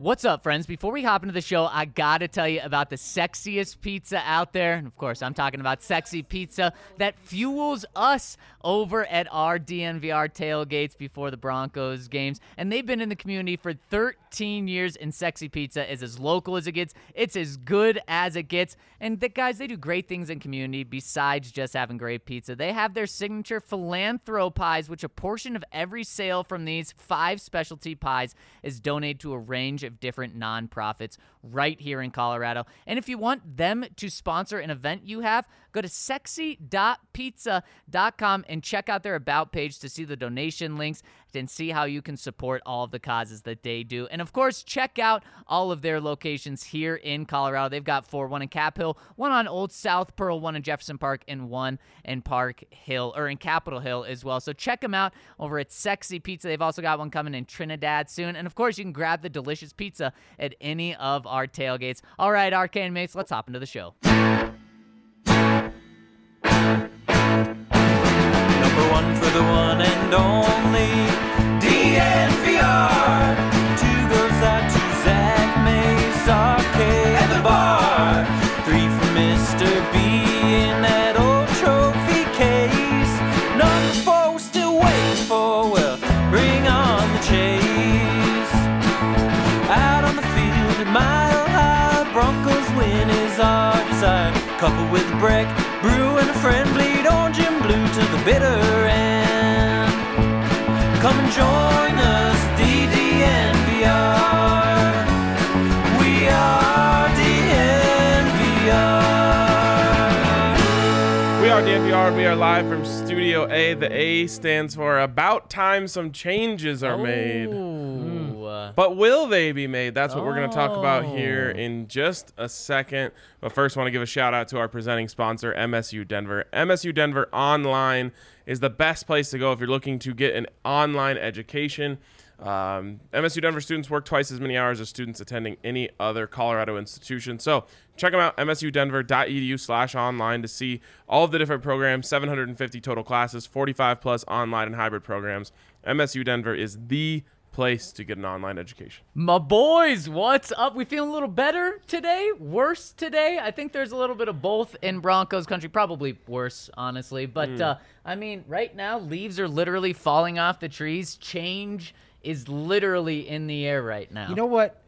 What's up, friends? Before we hop into the show, I gotta tell you about the sexiest pizza out there. And of course, I'm talking about sexy pizza that fuels us over at our DNVR tailgates before the Broncos games. And they've been in the community for 13 years, and Sexy Pizza is as local as it gets. It's as good as it gets. And the guys, they do great things in community besides just having great pizza. They have their signature philanthro pies, which a portion of every sale from these five specialty pies is donated to a range of different nonprofits right here in Colorado. And if you want them to sponsor an event you have, go to sexy.pizza.com and check out their about page to see the donation links and see how you can support all of the causes that they do. And of course, check out all of their locations here in Colorado. They've got four, one in Cap Hill, one on Old South Pearl, one in Jefferson Park, and one in Park Hill or in Capitol Hill as well. So check them out over at Sexy Pizza. They've also got one coming in Trinidad soon. And of course, you can grab the delicious pizza at any of our tailgates. All right, Arcane Mates, let's hop into the show. Number one for the one and only bitter end. Come and join We are We are live from Studio A. The A stands for About Time Some Changes Are Made. But will they be made? That's what we're going to talk about here Oh. in just a second. But first, I want to give a shout out to our presenting sponsor, MSU Denver. MSU Denver Online is the best place to go if you're looking to get an online education. Um, MSU Denver students work twice as many hours as students attending any other Colorado institution. So check them out, msudenver.edu slash online to see all of the different programs, 750 total classes, 45 plus online and hybrid programs. MSU Denver is the place to get an online education. My boys, what's up? We feeling a little better today? Worse today? I think there's a little bit of both in Broncos country. Probably worse, honestly. But uh, I mean, right now, leaves are literally falling off the trees. Change is literally in the air right now. You know what?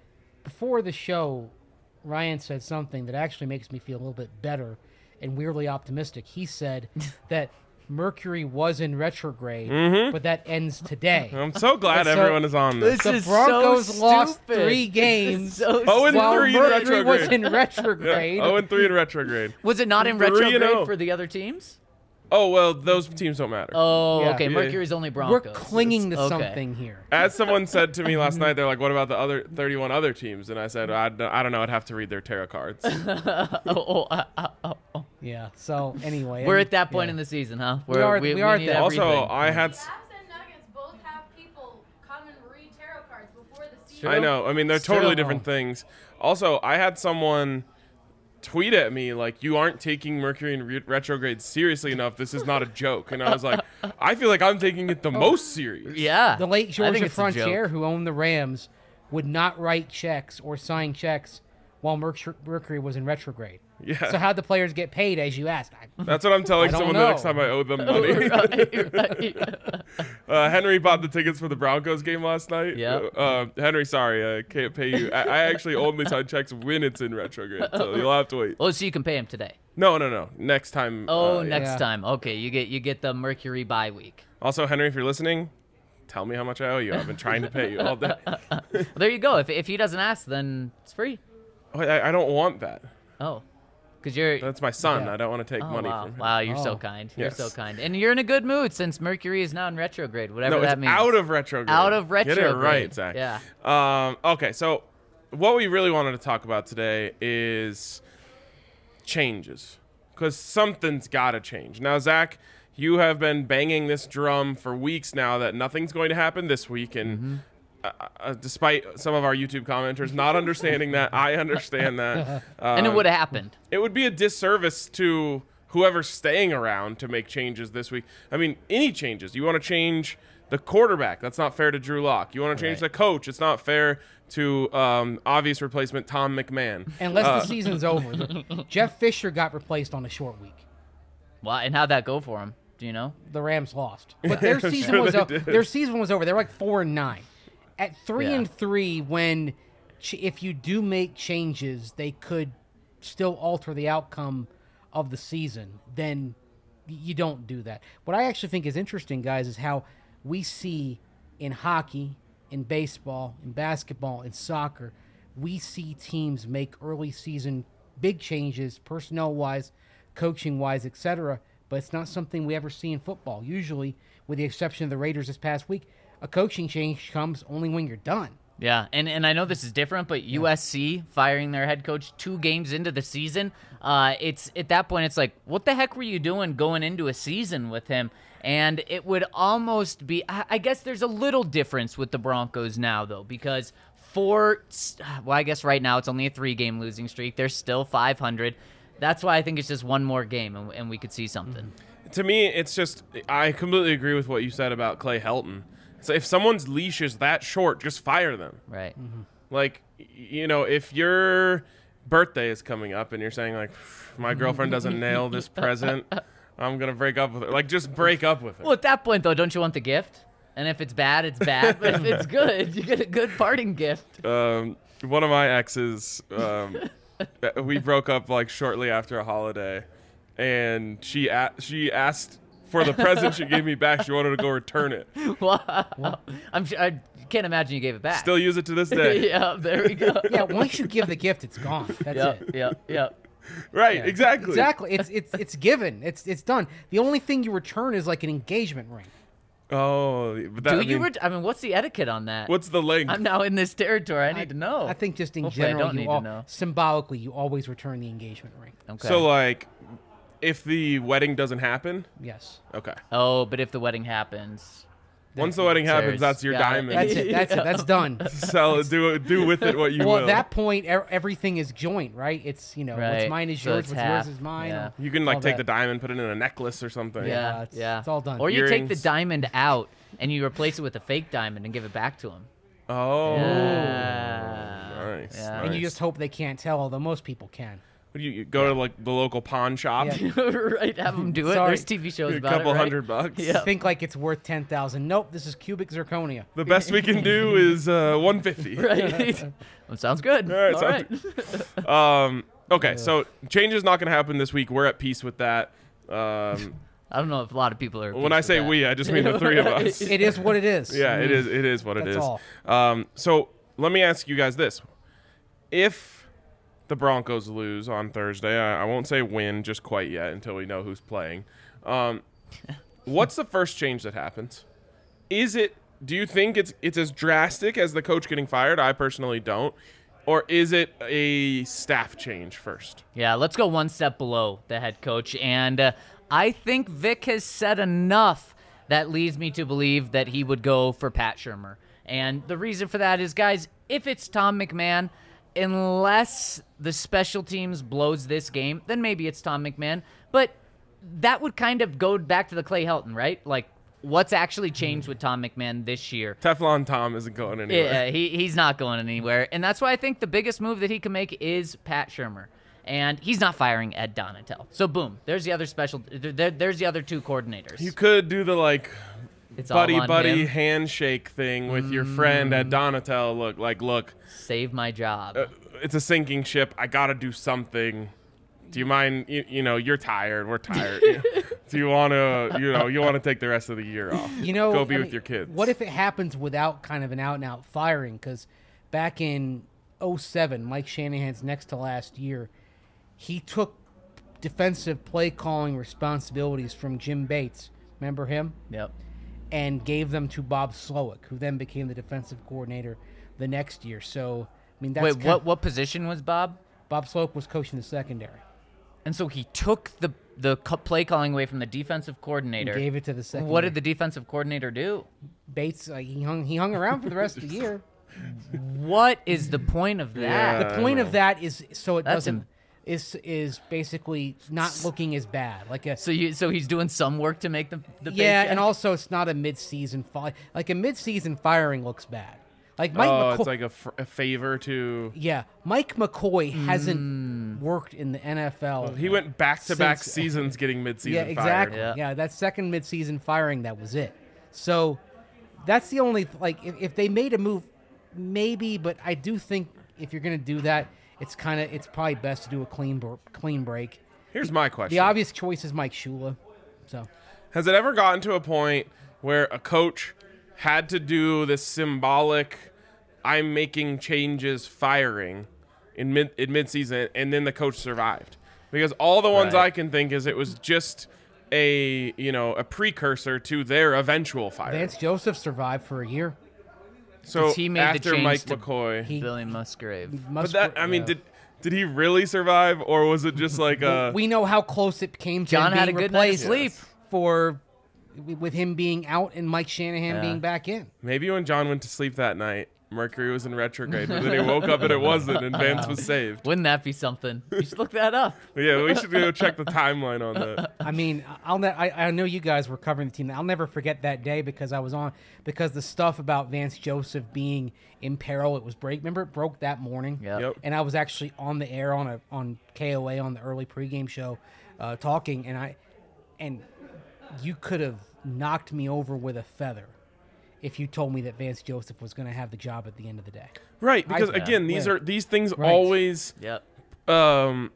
Before the show, Ryan said something that actually makes me feel a little bit better and weirdly optimistic. He said that Mercury was in retrograde, mm-hmm. but that ends today. I'm so glad So- everyone is on this. This the is so Broncos lost stupid. three games so Oh, and while three in Mercury was retrograde. in retrograde. Yeah, 0 and 3 in retrograde. Oh. Was it not in Three oh. retrograde oh. for the other teams? Oh, well, those teams don't matter. Oh, Yeah. okay. Yeah. Mercury's only bronze We're Broncos. clinging to Okay. something here. As someone said to me last night, they're like, what about the other 31 other teams? And I said, I don't, I don't know. I'd have to read their tarot cards. Oh, oh, uh, uh, oh, oh. Yeah. So anyway, We're I- at that point yeah. in the season, huh? We We're, are- we are at need that. also, everything. I had. Caps and Nuggets both have people come and read tarot cards before the season. I know. I mean, they're totally true. different things. Also, I had someone tweet at me like, "You aren't taking Mercury in re- retrograde seriously enough. This is not a joke." And I was like, "I feel like I'm taking it the most serious." yeah. The late I think Georgia it's a joke. Frontiere, who owned the Rams, would not write checks or sign checks while Mercury was in retrograde. Yeah. So how'd the players get paid, as you asked? I, That's what I'm telling I don't someone the next time I owe them money. right, right. uh, Henry bought the tickets for the Broncos game last night. Yep. Uh, Henry, sorry, I can't pay you. I, I actually only sign checks when it's in retrograde, so you'll have to wait. Oh, so you can pay him today. No, no, no. Next time. Oh, uh, next yeah. time. Okay, you get you get the Mercury bye week. Also, Henry, if you're listening, tell me how much I owe you. I've been trying to pay you all day. Well, there you go. If if he doesn't ask, then it's free. Oh, I, I don't want that. Oh, because you're. That's my son. Yeah. I don't want to take Oh, money wow. from him. wow, you're so Oh. kind. You're so kind, and you're in a good mood since Mercury is now in retrograde. Whatever No, that it's means. out of retrograde. Out of Get it retrograde. right, Zac. Yeah. Um, okay, so what we really wanted to talk about today is changes because something's got to change. Now, Zac, you have been banging this drum for weeks now that nothing's going to happen this week, and uh, uh, despite some of our YouTube commenters not understanding that, I understand that. and it Um, would have happened. it would be a disservice to whoever's staying around to make changes this week. I mean, any changes. You want to change the quarterback. That's not fair to Drew Lock. You want to change Right. the coach. It's not fair to um, obvious replacement Tom McMahon. Unless Uh, the season's over. Jeff Fisher got replaced on a short week. Why and how'd that go for him? Do you know? The Rams lost, but their season sure was they o- did. their season was over. They're like four and nine. At three Yeah. and three, when ch- if you do make changes, they could still alter the outcome of the season. Then you don't do that. What I actually think is interesting, guys, is how we see in hockey, in baseball, in basketball, in soccer, we see teams make early season big changes, personnel wise, coaching wise, etc. But it's not something we ever see in football. Usually, with the exception of the Raiders this past week, a coaching change comes only when you're done. Yeah, and, and I know this is different, but USC firing their head coach two games into the season, uh, it's at that point it's like, what the heck were you doing going into a season with him? And it would almost be, I I guess there's a little difference with the Broncos now though, because four, well, I guess right now it's only a three game losing streak. They're still 500. That's why I think it's just one more game and, and we could see something. to me, it's just I completely agree with what you said about Clay Helton. So if someone's leash is that short, just fire them. Right. Like, you know, if your birthday is coming up and you're saying like, my girlfriend doesn't nail this present, I'm gonna break up with her. Like, just break up with her. Well, at that point though, don't you want the gift? And if it's bad, it's bad. But if it's good, you get a good parting gift. um, one of my exes, um, we broke up like shortly after a holiday, and she a- she asked for the present she gave me back. She wanted to go return it. Wow. I'm sure, I can't imagine you gave it back. Still use it to this day. yeah, there we go. Yeah, once you give the gift, it's gone. That's Yep, it. yep, yep. Right, Yeah. exactly. Exactly. It's it's it's given. It's it's done. The only thing you return is like an engagement ring. Oh, but that, Do I you? mean, Ret- I mean, what's the etiquette on that? what's the length? I'm now in this territory. I need to know. I think just in Hopefully I general, don't you need to all, know. symbolically, you always return the engagement ring. Okay. So like, if the wedding doesn't happen, Yes. okay. oh, but if the wedding happens, Once the wedding There's- happens, that's your got it. diamond. That's it. That's it. That's done. Sell it. Do it. Do with it what you want. Well, will. at that point, e- everything is joint, right? It's you know, Right. what's mine is So yours, it's what's half. yours is mine. Yeah. you can all like take the that. diamond, put it in a necklace or something. yeah, Yeah, yeah, it's- it's all done. Or you take the Earrings. diamond out and you replace it with a fake diamond and give it back to him. Oh. Yeah. Nice. Yeah. And you nice. just hope they can't tell, although most people can. What do you, you go to like the local pawn shop? Yeah. right, have them do it. Sorry. There's TV shows A about couple it. right? hundred bucks. Yeah. Think like it's worth ten thousand. Nope, this is cubic zirconia. The best we can do is uh, 150. Right. well, sounds good. All right, All sounds- right. Um. Okay. So change is not going to happen this week. We're at peace with that. Um. I don't know if a lot of people are. when I say we, I just mean the three of us. It is what it is. Yeah, I it mean, is. It is what it that's is. all. Um, so let me ask you guys this: If the Broncos lose on Thursday, I, I won't say win just quite yet until we know who's playing. Um, what's the first change that happens? Is it? Do you think it's it's as drastic as the coach getting fired? I personally don't. Or is it a staff change first? Yeah, let's go one step below the head coach. And uh, I think Vic has said enough that leads me to believe that he would go for Pat Shurmur. And the reason for that is, guys, if it's Tom McMahon, unless the special teams blows this game, then maybe it's Tom McMahon. But that would kind of go back to the Clay Helton, right? Like, what's actually changed with Tom McMahon this year? Teflon Tom isn't going anywhere. Yeah, he, he's not going anywhere. And that's why I think the biggest move that he can make is Pat Shurmur. And he's not firing Ed Donatell. So, boom, there's the other special, there, there's the other two coordinators. You could do the like it's all buddy on buddy him. handshake thing with your friend at Donatell. Look, like, look, Save my job. uh, it's a sinking ship. I gotta do something. Do you mind? You, you know, you're tired. We're tired. You- do you want to? You know, you want to take the rest of the year off? You know, go be I with mean, your kids. What if it happens without kind of an out and out firing? Because back in 07, Mike Shanahan's next to last year, he took defensive play calling responsibilities from Jim Bates. Remember him? yep. And gave them to Bob Slowik, who then became the defensive coordinator the next year. So I mean, that's Wait, kind- what what position was Bob? Bob Slowik was coaching the secondary. And so he took the the play calling away from the defensive He coordinator. gave it to the secondary. what did the defensive coordinator do? Bates? Like, he hung. He hung around for the rest of the year. What is the point of that? Yeah. The point of that is so it That's doesn't im- is is basically not looking as bad. Like a So you so he's doing some work to make the the yeah, paycheck? and also it's not a mid-season fi- Like a mid-season firing looks bad. Like Mike oh, McCoy. it's like a, f- a favor to. yeah, Mike McCoy hasn't mm. worked in the NFL. He went back to back seasons getting midseason yeah, fired. exactly. Yeah. Yeah. that second mid-season firing, that was it. So that's the only like if, if they made a move, maybe. But I do think if you're gonna do that, it's kind of it's probably best to do a clean br- clean break. Here's my question. The obvious choice is Mike Shula. So Has it ever gotten to a point where a coach had to do this symbolic I'm making changes firing in mid in midseason and then the coach survived? Because all the ones Right. I can think is it was just a you know a precursor to their eventual fire. Vance Joseph survived for a year. So he made the after change Mike to- McCoy, He Billy Musgrave. but that I mean yeah. did did he really survive or was it just like a uh, we know how close it came to John him had a being good night of replaced sleep. for with him being out and Mike Shanahan Yeah. being back in. maybe when John went to sleep that night Mercury was in retrograde but then he woke up and it wasn't and Vance was saved. Wouldn't that be something? You should look that up. Yeah, we should go check the timeline on that. I mean, I'll ne- I, I know you guys were covering the team. I'll never forget that day because I was on because the stuff about Vance Joseph being in peril it was break. Remember it broke that morning. Yep. Yep. And I was actually on the air on a on KOA on the early pregame show, uh, talking, and I and you could have knocked me over with a feather if you told me that Vance Joseph was going to have the job at the end of the day. Right, because I- again, these Yeah. are these things Right. always Yep. um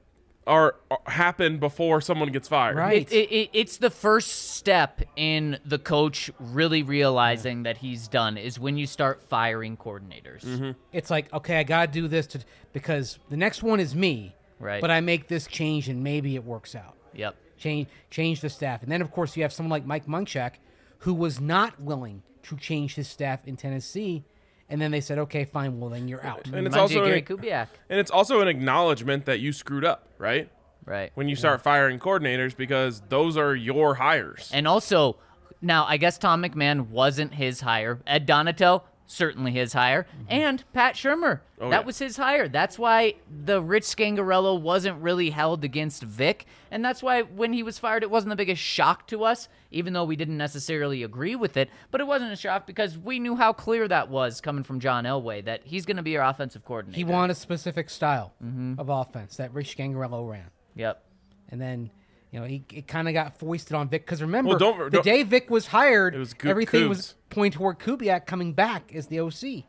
are, are happen before someone gets fired. Right. It, it, it, it's the first step in the coach really realizing that he's done is when you start firing coordinators. Mm-hmm. it's like okay i gotta do this to because the next one is me Right. but i make this change and maybe it works out Yep. change change the staff and then of course you have someone like mike munchak who was not willing to change his staff in tennessee and then they said okay fine well then you're out And it's Reminds also of an, Gary Kubiak. and it's also an acknowledgement that you screwed up, right? Right. When you start firing coordinators because those are your hires. And also, now I guess Tom McMahon wasn't his hire. Ed Donatell, certainly his hire. Mm-hmm. And Pat Shurmur, Oh, that yeah. was his hire. That's why the Rich Scangarello wasn't really held against Vic. And that's why when he was fired, it wasn't the biggest shock to us, even though we didn't necessarily agree with it. But it wasn't a shock because we knew how clear that was coming from John Elway, that he's going to be our offensive coordinator. he wanted a specific style Mm-hmm. of offense that rich Scangarello ran Yep. and then you know he it kind of got foisted on Vic because remember Well, don't- the don't- day Vic was hired, was Coop- everything was Coobs. pointing toward Kubiak coming back as the OC.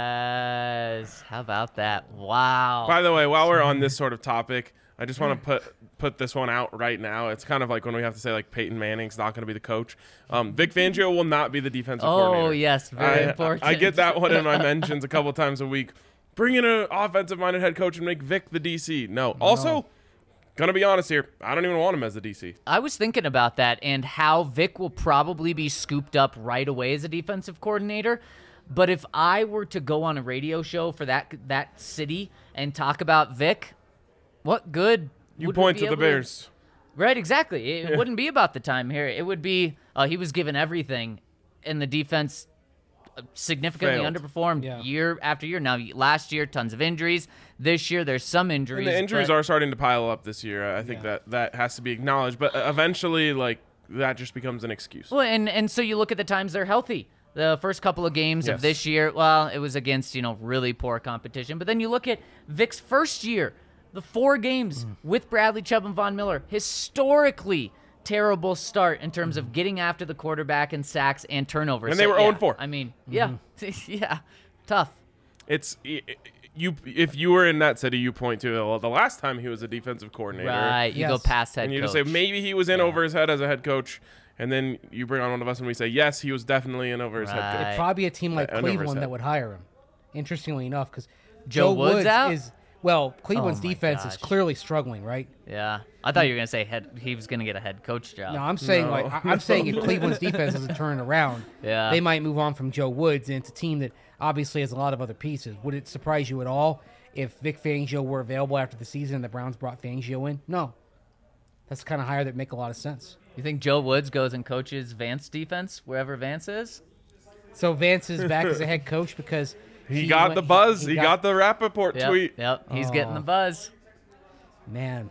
Yes. How about that? Wow. By the way, while we're on this sort of topic, I just want to put put this one out right now. It's kind of like when we have to say like Peyton Manning's not going to be the coach. Um, Vic Fangio will not be the defensive Oh, coordinator. Oh yes, very I, important. I get that one in my mentions a couple times a week. Bring in an offensive minded head coach and make Vic the DC. No. Also, gonna be honest here, I don't even want him as the DC. I was thinking about that and how Vic will probably be scooped up right away as a defensive coordinator. But if I were to go on a radio show for that that city and talk about Vic, what good? You would we point be to the able Bears. Right, exactly. It wouldn't be about the time here. It would be uh, he was given everything, and the defense uh, significantly Failed. underperformed Yeah. year after year. Now, last year, tons of injuries. This year, there's some injuries. And the injuries but- are starting to pile up this year. I think Yeah. that that has to be acknowledged. But uh, eventually, like that just becomes an excuse. Well, and and so you look at the times they're healthy. The first couple of games of this year, well, it was against you know really poor competition. But then you look at Vic's first year, the four games Mm. with Bradley Chubb and Von Miller, historically terrible start in terms of mm-hmm. getting after the quarterback and sacks and turnovers. And they were oh yeah, 0-4. I mean, yeah, mm-hmm. yeah, tough. It's i- i- you if you were in that city, you point to well, the last time he was a defensive coordinator, Right, you go past head coach. and you coach. just say maybe he was in over his head as a head coach, and then you bring on one of us and we say yes, he was definitely in over his head Right. coach. It'd probably be a team uh, like I- I Cleveland that would hire him. Interestingly enough, because Joe Woods out? is well, oh Cleveland's Oh defense is clearly struggling, right? yeah, I thought you were gonna say head. He was gonna get a head coach job. No, I'm saying No. like I'm saying if Cleveland's defense doesn't turn around, Yeah. they might move on from Joe Woods, and it's a team that obviously has a lot of other pieces. Would it surprise you at all if Vic Fangio were available after the season and the Browns brought Fangio in? No. That's kind of hire that make a lot of sense. You think Joe Woods goes and coaches Vance defense wherever Vance is? So Vance is back as a head coach because He, got went- the buzz. He, got, the Rapoport Yep. tweet. Yep. He's getting the buzz. Man,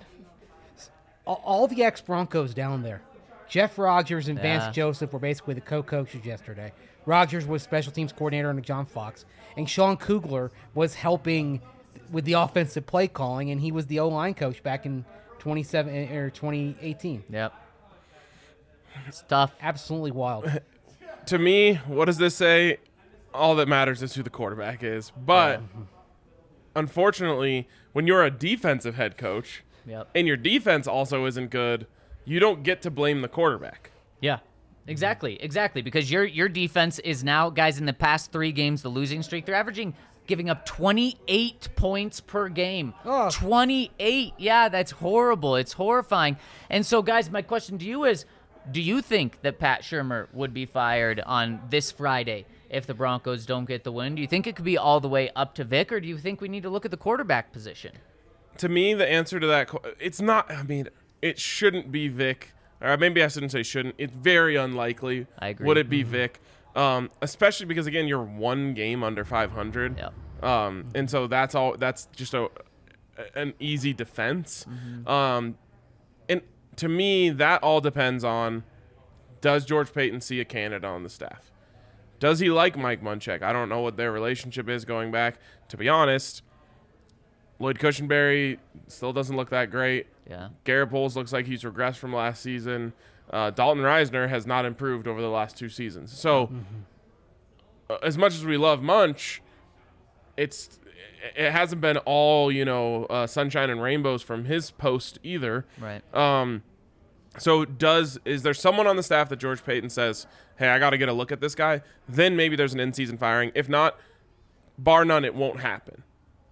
all, all the ex Broncos down there. Jeff Rodgers and Yeah. Vance Joseph were basically the co-coaches yesterday. Rodgers was special teams coordinator under John Fox, and Sean Kugler was helping with the offensive play calling, and he was the O line coach back in 27 eh, or 2018. Yep. It's tough. Absolutely wild. To me, what does this say? All that matters is who the quarterback is. But unfortunately, when you're a defensive head coach Yep. and your defense also isn't good, you don't get to blame the quarterback. Yeah. Exactly, exactly. Because your your defense is now, guys, in the past three games, the losing streak, they're averaging giving up 28 points per game. Oh. 28. Yeah, that's horrible. It's horrifying. And so, guys, my question to you is do you think that Pat Shurmur would be fired on this Friday if the Broncos don't get the win? Do you think it could be all the way up to Vic, or do you think we need to look at the quarterback position? To me, the answer to that it's not. I mean, it shouldn't be Vic. Or maybe I shouldn't say shouldn't. It's very unlikely. I agree. Would it be Vic? Um, especially because again, you're one game under 500. Yep. Um, and so that's all. That's just a an easy defense. Mm-hmm. Um, and to me, that all depends on does George Paton see a candidate on the staff? Does he like Mike Munchak? I don't know what their relationship is going back. To be honest, Lloyd Cushenberry still doesn't look that great. Yeah. Garett Bolles looks like he's regressed from last season. Uh, Dalton Risner has not improved over the last two seasons. So, uh, as much as we love Munch, it's it hasn't been all you know uh, sunshine and rainbows from his post either. Right. Um, so does is there someone on the staff that George Paton says, "Hey, I got to get a look at this guy"? Then maybe there's an in-season firing. If not, bar none, it won't happen.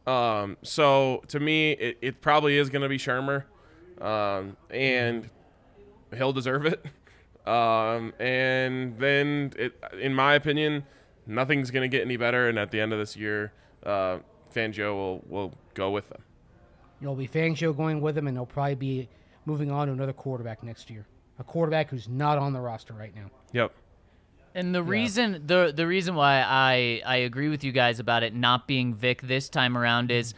Um, so to me, it, it probably is going to be Shurmur, um, and he'll deserve it. Um, and then, it, in my opinion, nothing's going to get any better. And at the end of this year, uh, Fangio will will go with them. You'll be Fangio going with him, and he'll probably be moving on to another quarterback next year. A quarterback who's not on the roster right now. Yep. And the reason the the reason why I I agree with you guys about it not being Vic this time around is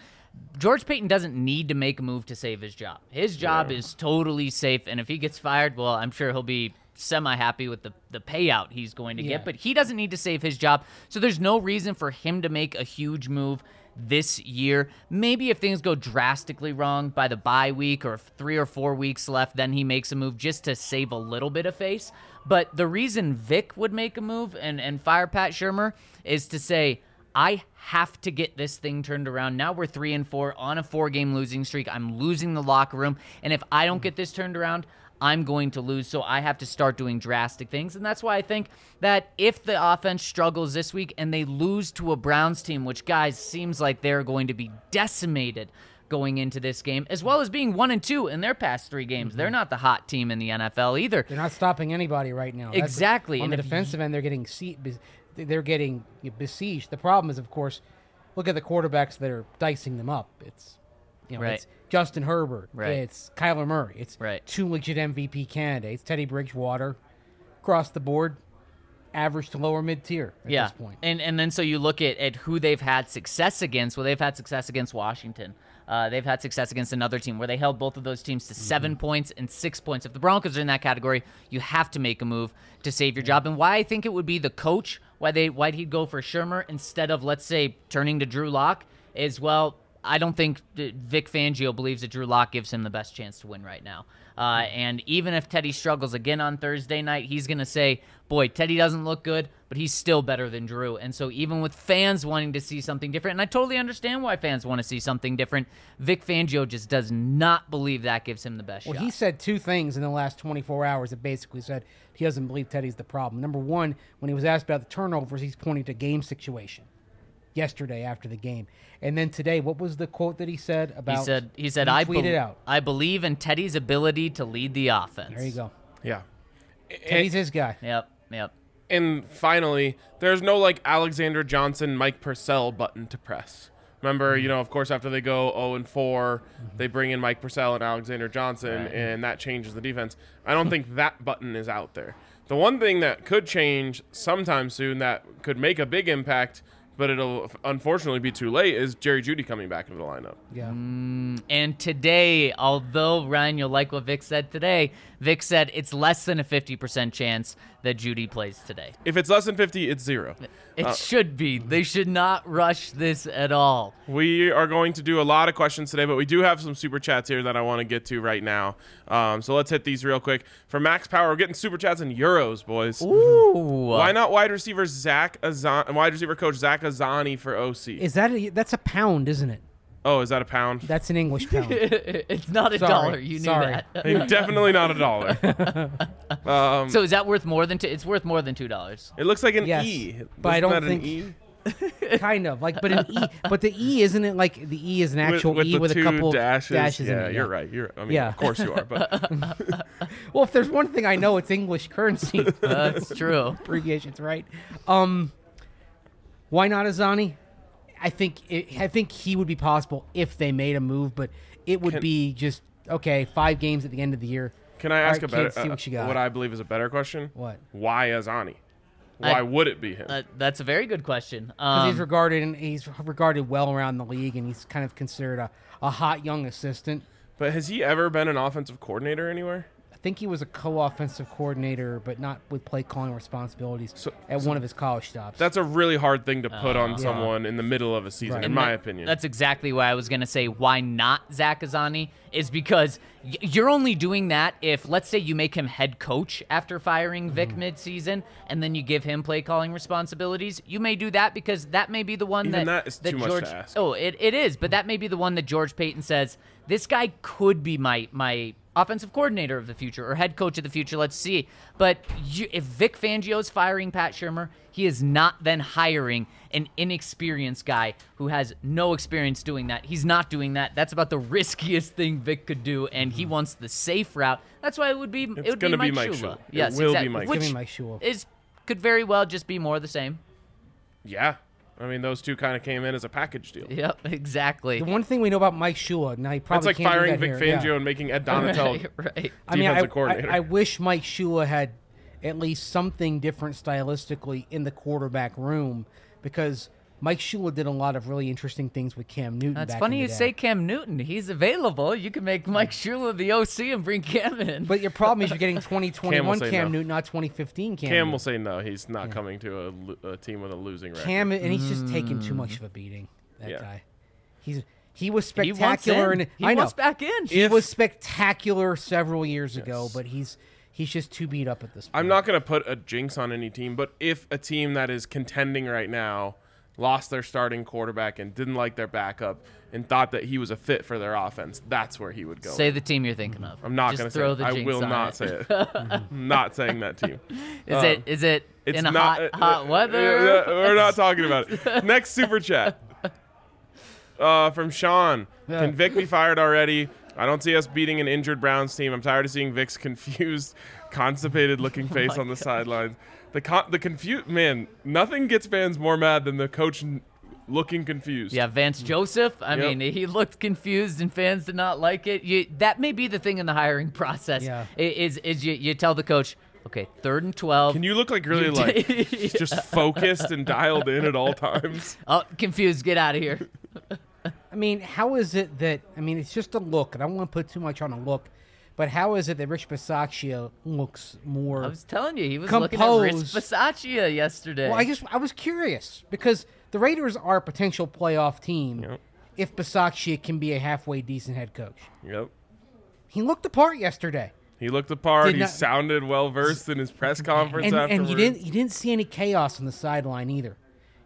George Paton doesn't need to make a move to save his job. His job is totally safe, and if he gets fired, well, I'm sure he'll be semi happy with the the payout he's going to Yeah. get. But he doesn't need to save his job, so there's no reason for him to make a huge move this year. Maybe if things go drastically wrong by the bye week or three or four weeks left, then he makes a move just to save a little bit of face. But the reason Vic would make a move and, and fire Pat Shurmur is to say, I have to get this thing turned around. Now we're three and four on a four game losing streak. I'm losing the locker room. And if I don't mm-hmm. get this turned around, I'm going to lose. So I have to start doing drastic things. And that's why I think that if the offense struggles this week and they lose to a Browns team, which guys seems like they're going to be decimated going into this game, as well as being one and two in their past three games. They're mm-hmm. not the hot team in the NFL either. They're not stopping anybody right now. That's- Exactly, On and the defensive end, they're getting se- be- they're getting besieged. The problem is, of course, look at the quarterbacks that are dicing them up. It's you know, Right. it's Justin Herbert. Right. It's Kyler Murray. It's Right. two legit MVP candidates. Teddy Bridgewater, across the board, average to lower mid tier at yeah. this point. And and then so you look at, at who they've had success against. Well, they've had success against Washington. Uh, they've had success against another team where they held both of those teams to 7 Mm-hmm. points and six points. If the Broncos are in that category, you have to make a move to save your job. And why I think it would be the coach, why they why he'd go for Shurmur instead of let's say turning to Drew Lock is well. I don't think Vic Fangio believes that Drew Lock gives him the best chance to win right now. Uh, and even if Teddy struggles again on Thursday night, he's going to say, boy, Teddy doesn't look good, but he's still better than Drew. And so, even with fans wanting to see something different, and I totally understand why fans want to see something different, Vic Fangio just does not believe that gives him the best Well, shot. he said two things in the last 24 hours that basically said he doesn't believe Teddy's the problem. Number one, when he was asked about the turnovers, he's pointing to game situation yesterday after the game. And then today, what was the quote that he said about? He said, he said, he I, tweeted bel- out. I believe in Teddy's ability to lead the offense. There you go. Yeah. Teddy's his guy. Yep, yep. And finally, there's no like Alexander Johnson, Mike Purcell button to press. Remember, you mm-hmm. know, of course, after they go 0 and 4, mm-hmm. they bring in Mike Purcell and Alexander Johnson, and that changes the defense. I don't think that button is out there. The one thing that could change sometime soon that could make a big impact, but it'll unfortunately be too late, is Jerry Jeudy coming back into the lineup. Yeah. Mm, and today, although Ryan, you'll like what Vic said today, Vic said it's less than a 50% chance that Jeudy plays today. If it's less than 50, it's zero. It should be. They should not rush this at all. We are going to do a lot of questions today, but we do have some super chats here that I want to get to right now. Um, so let's hit these real quick. For Max Power, we're getting super chats in euros, boys. Ooh. Why not wide receiver Zach Azan, wide receiver coach Zach Azzanni for OC? Is that a, that's a pound, isn't it? Oh, is that a pound? That's an English pound. it's not a Sorry. dollar. You knew Sorry. that. Hey, Definitely not a dollar. um, so is that worth more than two? It's worth more than two dollars. it looks like an Yes, E. but I Isn't don't that an think- E? kind of like, but an E. But the E isn't it like the E is an actual with, with E the with two a couple dashes. dashes yeah, in it. you're right. You're. I mean, Yeah. of course you are. But Well, if there's one thing I know, it's English currency. That's true. abbreviations, right? Um, why not Azzanni? I think it, I think he would be possible if they made a move, but it would Can- be just okay. Five games at the end of the year. can I ask right, a better? see uh, what you got. what I believe is a better question. What? Why Azzanni? I- Why would it be him? Uh, that's a very good question. Because Um, he's regarded and he's regarded well around the league, and he's kind of considered a, a hot young assistant. But has he ever been an offensive coordinator anywhere? I think he was a co-offensive coordinator, but not with play calling responsibilities So- at one of his college stops. That's a really hard thing to put on Yeah. someone in the middle of a season, Right. in And my that- opinion. That's exactly why I was going to say why not Zach Azzanni is because y- you're only doing that if, let's say, you make him head coach after firing Vic Mm-hmm. midseason, and then you give him play calling responsibilities. You may do that because that may be the one Even that that is too much to George. ask. Oh, it, it is, but that may be the one that George Paton says this guy could be my my offensive coordinator of the future or head coach of the future. Let's see. But you, if Vic Fangio is firing Pat Shurmur, he is not then hiring an inexperienced guy who has no experience doing that. He's not doing that. That's about the riskiest thing Vic could do, and he mm-hmm. wants the safe route. That's why it would be. It's it would be be Mike Mike Shula. Shula. It Yes, will be exactly. Mike It's gonna Which be Mike Shula. is could very well just be more of the same. yeah. I mean, those two kind of came in as a package deal. Yep, exactly. the one thing we know about Mike Shula. Now he That's probably like can't do firing that Vic here, yeah. Fangio and making Ed Donatell right, right. I mean, I, coordinator. I, I wish Mike Shula had at least something different stylistically in the quarterback room because Mike Shula did a lot of really interesting things with Cam Newton. That's back funny in you the say. Cam Newton. He's available. You can make Mike Shula the OC and bring Cam in. But your problem is you're getting 2021 say Cam no. Newton, not 2015 Cam. Cam will say no. He's not coming to a, a team with a losing record. Cam, and he's just taking too mm. much of a beating. That Yeah. guy. He's he was he wants spectacular, in. and He I know wants back in. he was spectacular several years ago, but he's he's just too beat up at this point. I'm not going to put a jinx on any team, but if a team that is contending right now lost their starting quarterback and didn't like their backup and thought that he was a fit for their offense, that's where he would go. Say the team you're thinking of. I'm not going to say throw it. the I will not it. say it. I'm not saying that team. Is Um, it? Is it It's in a not, hot, uh, hot uh, weather? uh, we're not talking about it. Next super chat uh, from Sean. Yeah. Can Vic be fired already? I don't see us beating an injured Browns team. I'm tired of seeing Vic's confused, constipated looking Oh face on the sidelines. The con- the confused man. Nothing gets fans more mad than the coach n- looking confused. Yeah, Vance Joseph. I Yep. mean, he looked confused, and fans did not like it. You, that may be the thing in the hiring process. Yeah. Is is you, you tell the coach, okay, third and twelve. Can you look like really like did- just focused and dialed in at all times? Oh, confused. Get out of here. I mean, how is it that I mean it's just a look, and I don't want to put too much on a look, but how is it that Rich Bisaccia looks more? I was telling you, he was looking at Rich Composed. Bisaccia yesterday. well, I just I was curious because the Raiders are a potential playoff team Yep. if Bisaccia can be a halfway decent head coach. Yep. He looked the part yesterday, He looked the part. Did He not- sounded well versed in his press conference and afterwards. and you didn't you didn't see any chaos on the sideline either.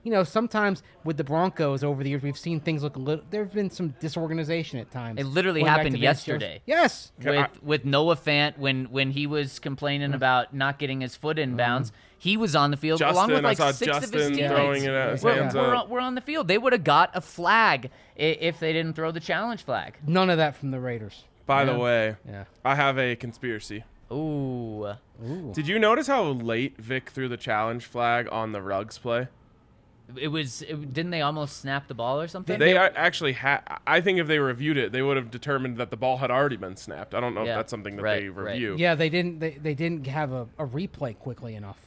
You know, sometimes with the Broncos over the years, we've seen things look a little. There have been some disorganization at times. It literally Going happened to Vance yesterday. Yes, with I- with Noah Fant when when he was complaining mm. about not getting his foot in mm. bounds, he was on the field along Justin, with I like saw six of his teammates. throwing it at his we're, hands we're, up. on, we're on the field. They would have got a flag if they didn't throw the challenge flag. none of that from the Raiders. By the way, Yeah. I have a conspiracy. Ooh. Did you notice how late Vic threw the challenge flag on the Ruggs play? It was. It, didn't they almost snap the ball or something? They a- actually had. I think if they reviewed it, they would have determined that the ball had already been snapped. I don't know Yeah, if that's something that right, they right. review. Yeah, they didn't. They, they didn't have a, a replay quickly enough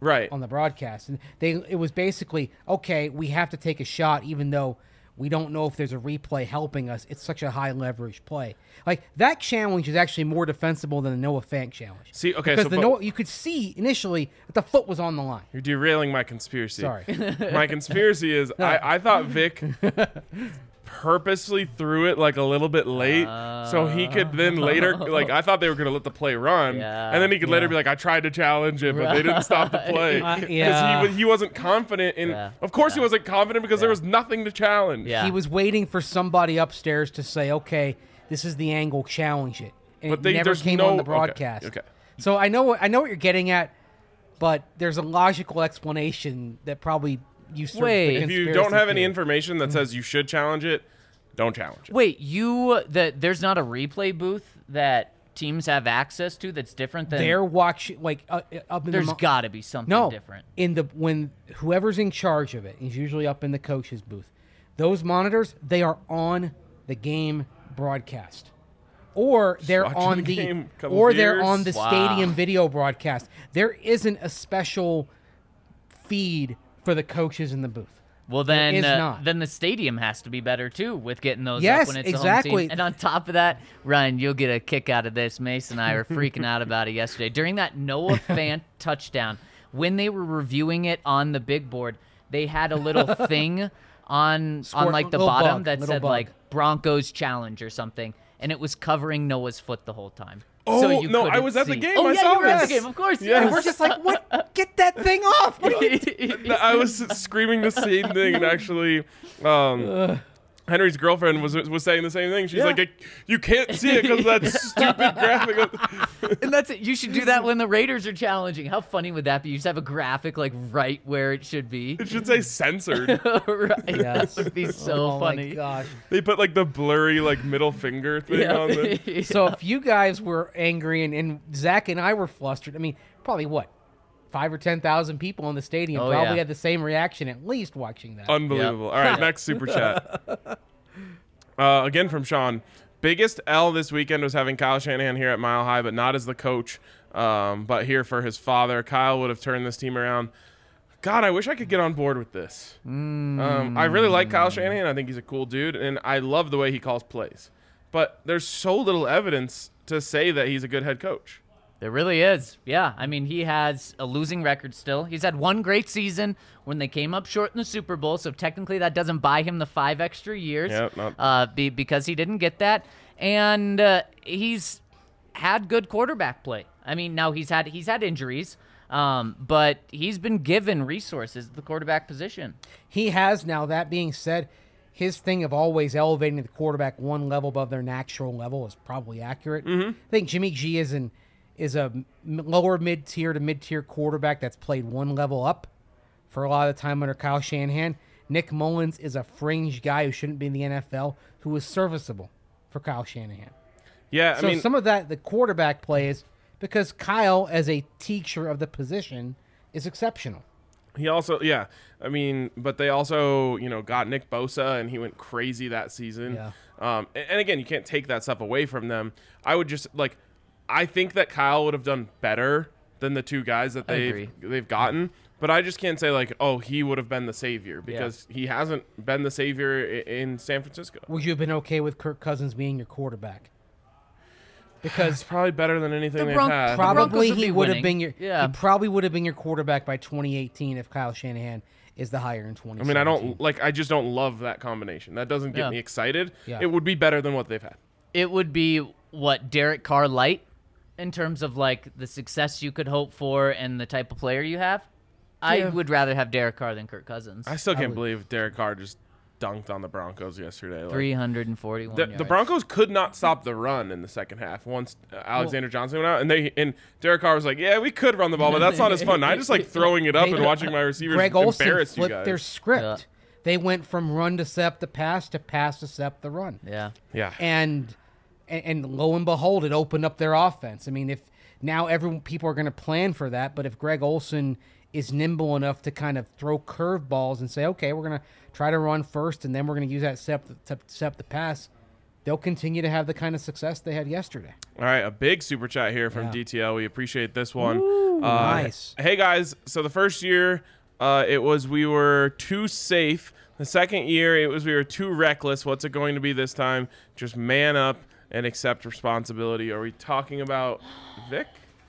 Right. on the broadcast, and they it was basically okay. We have to take a shot, even though we don't know if there's a replay helping us. It's such a high leverage play. Like that challenge is actually more defensible than the Noah Fant challenge. See, okay, because so the Noah, you could see initially that the foot was on the line. You're derailing my conspiracy. Sorry. my conspiracy is I, I thought Vic purposely threw it like a little bit late so he could then later like I thought they were gonna let the play run Yeah. and then he could later be like I tried to challenge it but they didn't stop the play Uh, because yeah. he, he wasn't confident in Yeah. of course he wasn't confident because there was nothing to challenge Yeah. He was waiting for somebody upstairs to say, "Okay, this is the angle. Challenge it." And But it they- never there's came no- on the okay, broadcast. okay. So I know what I know what you're getting at, but there's a logical explanation that probably you Wait. if you don't have any information that says you should challenge it don't challenge it Wait, you that there's not a replay booth that teams have access to that's different than they're watching like uh, uh, up in There's the mo- got to be something no different. in the when whoever's in charge of it is usually up in the coach's booth. Those monitors they are on the game broadcast. Or they're watching on the the, game, couple or they're beers. on the Wow. stadium video broadcast. There isn't a special feed for the coaches in the booth. Well, then, uh, not. then the stadium has to be better too with getting those Yes, up when it's a home exactly. team. And on top of that, Ryan, you'll get a kick out of this. Mace and I were freaking out about it yesterday during that Noah Fant touchdown. When they were reviewing it on the big board, they had a little thing on on like the bottom bug, that said bug. like Broncos challenge or something, and it was covering Noah's foot the whole time. Oh, so you no, I couldn't was at the see. game. Oh I yeah, saw you were at the game, of course. Yeah. yes. We're just like, what? Get that thing off! What are you I was screaming the same thing, and actually, um, Henry's girlfriend was was saying the same thing. She's like, "You can't see it because that stupid graphic." And that's it. You should do that when the Raiders are challenging. How funny would that be? You just have a graphic like right where it should be. It should say censored. right. Yes. That would be so oh funny. my gosh. They put like the blurry like middle finger thing on the. Yeah. So if you guys were angry and, and Zac and I were flustered, I mean, probably what, five or ten thousand people in the stadium Oh, probably yeah. had the same reaction at least watching that. Unbelievable. All right, next super chat. Uh, again from Sean. Biggest L this weekend was having Kyle Shanahan here at Mile High, but not as the coach, um, but here for his father. Kyle would have turned this team around. God, I wish I could get on board with this. Um, I really like Kyle Shanahan. I think he's a cool dude, and I love the way he calls plays. But there's so little evidence to say that he's a good head coach. There really is. Yeah. I mean, he has a losing record still. He's had one great season when they came up short in the Super Bowl. So technically, that doesn't buy him the five extra years Yep, not- uh, be, because he didn't get that. And uh, he's had good quarterback play. I mean, now he's had he's had injuries, um, but he's been given resources at the quarterback position. He has now. That being said, his thing of always elevating the quarterback one level above their natural level is probably accurate. I think Jimmy G is an is a lower mid tier to mid tier quarterback that's played one level up for a lot of the time under Kyle Shanahan. Nick Mullens is a fringe guy who shouldn't be in the NFL who is serviceable for Kyle Shanahan. Yeah, I so mean, some of that the quarterback plays because Kyle as a teacher of the position is exceptional. He also, yeah, I mean, but they also, you know, got Nick Bosa and he went crazy that season. Yeah. Um, and, and again, you can't take that stuff away from them. I would just like, I think that Kyle would have done better than the two guys that they've they've gotten. But I just can't say like, oh, he would have been the savior because he hasn't been the savior in San Francisco. Would you have been okay with Kirk Cousins being your quarterback? Because It's probably better than anything they've had. Broncos probably would he be would have been your Yeah. he probably would have been your quarterback by 2018 if Kyle Shanahan is the hire in 20. I mean, I don't like. I just don't love that combination. That doesn't get Yeah. me excited. Yeah. It would be better than what they've had. It would be what Derek Carr light in terms of like the success you could hope for and the type of player you have. I would rather have Derek Carr than Kirk Cousins. I still can't would- believe Derek Carr just dunked on the Broncos yesterday. Like, 341 The, yards. the Broncos could not stop the run in the second half once uh, Alexander Johnson went out, and they and Derek Carr was like, "Yeah, we could run the ball, but that's not as fun." I just like throwing it up and watching my receivers Greg Olson embarrass you flipped guys. their script. Yeah. They went from run to sep the pass to pass to sep the run. Yeah. yeah, and and and lo and behold, it opened up their offense. I mean, if now everyone people are going to plan for that. But if Greg Olson is nimble enough to kind of throw curveballs and say, okay, we're going to try to run first, and then we're going to use that step to step the pass, they'll continue to have the kind of success they had yesterday. All right, a big super chat here from Yeah. DTL. We appreciate this one. uh, nice. Hey guys, so the first year, uh, it was we were too safe. The second year, it was we were too reckless. What's it going to be this time? Just man up and accept responsibility. Are we talking about Vic?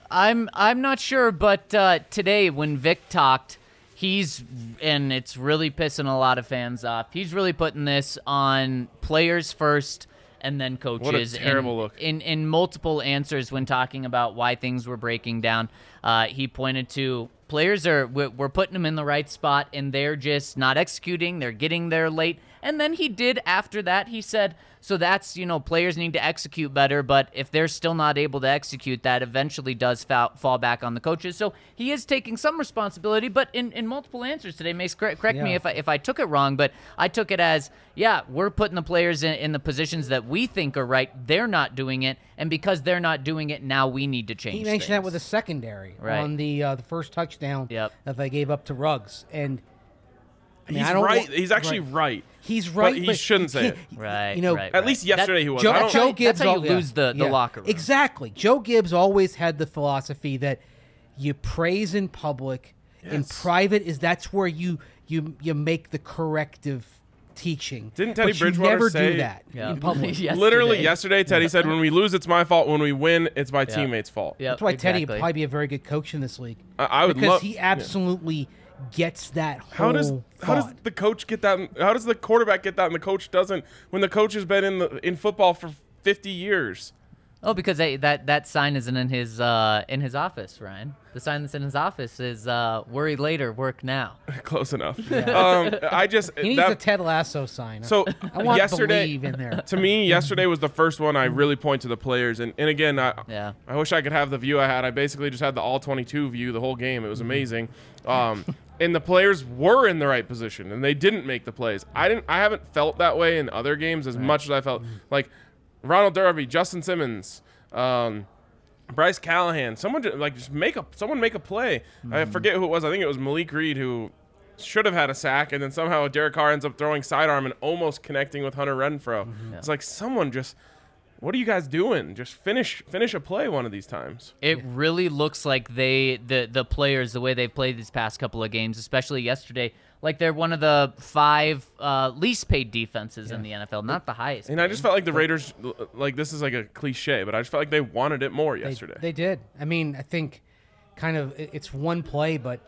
I'm I'm not sure, but uh, today when Vic talked, he's and it's really pissing a lot of fans off. He's really putting this on players first and then coaches. What a terrible in, look. In in multiple answers when talking about why things were breaking down, uh, he pointed to players are we're, we're putting them in the right spot and they're just not executing. They're getting there late. And then he did after that. He said, so that's, you know, players need to execute better, but if they're still not able to execute, that eventually does fa- fall back on the coaches. So he is taking some responsibility, but in, in multiple answers today, Mace, correct, correct me if I, if I took it wrong, but I took it as, yeah, we're putting the players in, in the positions that we think are right. They're not doing it. And because they're not doing it, now we need to change He mentioned that with the secondary Right. on the uh, the first touchdown Yep. that they gave up to Ruggs, and I mean, He's I don't right. wa- He's actually right. right. He's right, he but shouldn't say can't- it. Right, You know, right, At least yesterday he was. Joe, I don't- Joe That's Gibbs. how you al- yeah, lose the- the yeah. locker room. Exactly. Joe Gibbs always had the philosophy that you praise in public, in private is that's where you you you make the corrective teaching. Didn't Teddy but Bridgewater never say- do that Yeah. in public. Yesterday. Literally yesterday, Teddy said, "When we lose, it's my fault. When we win, it's my teammates' fault." Yep, That's why Teddy would probably be a very good coach in this league. I, I would because love. he absolutely gets that whole How does how does the coach get that? How does the quarterback get that, and the coach doesn't? When the coach has been in the in football for fifty years. Oh, because they, that that sign isn't in his uh, in his office, Ryan. The sign that's in his office is uh, "Worry later, work now." Close enough. Um, I just he needs that- a Ted Lasso sign. so I want yesterday. believe in there. To me, yesterday was the first one I really point to the players, and, and again, I, Yeah. I wish I could have the view I had. I basically just had the all 22 view the whole game. It was amazing, um, and the players were in the right position, and they didn't make the plays. I didn't. I haven't felt that way in other games as much as I felt like Ronald Darby, Justin Simmons. Um, Bryce Callahan, someone ju- like just make a someone make a play. I forget who it was. I think it was Malik Reed who should have had a sack, and then somehow Derek Carr ends up throwing sidearm and almost connecting with Hunter Renfrow. It's like someone just, what are you guys doing? Just finish finish a play one of these times. It really looks like they the the players the way they've played these past couple of games, especially yesterday, like they're one of the five uh, least paid defenses in the NFL, not the highest. And I just felt like the Raiders, like this is like a cliche, but I just felt like they wanted it more yesterday. They, did. I mean, I think kind of it's one play, but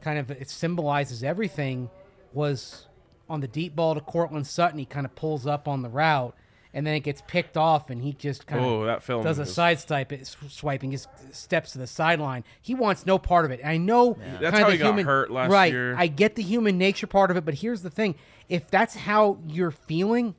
kind of it symbolizes everything. Was on the deep ball to Courtland Sutton, he kind of pulls up on the route, and then it gets picked off, and he just kind of that film does a side swipe, it, swiping his steps to the sideline. He wants no part of it. I know That's how of he the got human, hurt last right, year. I get the human nature part of it, but here's the thing: if that's how you're feeling,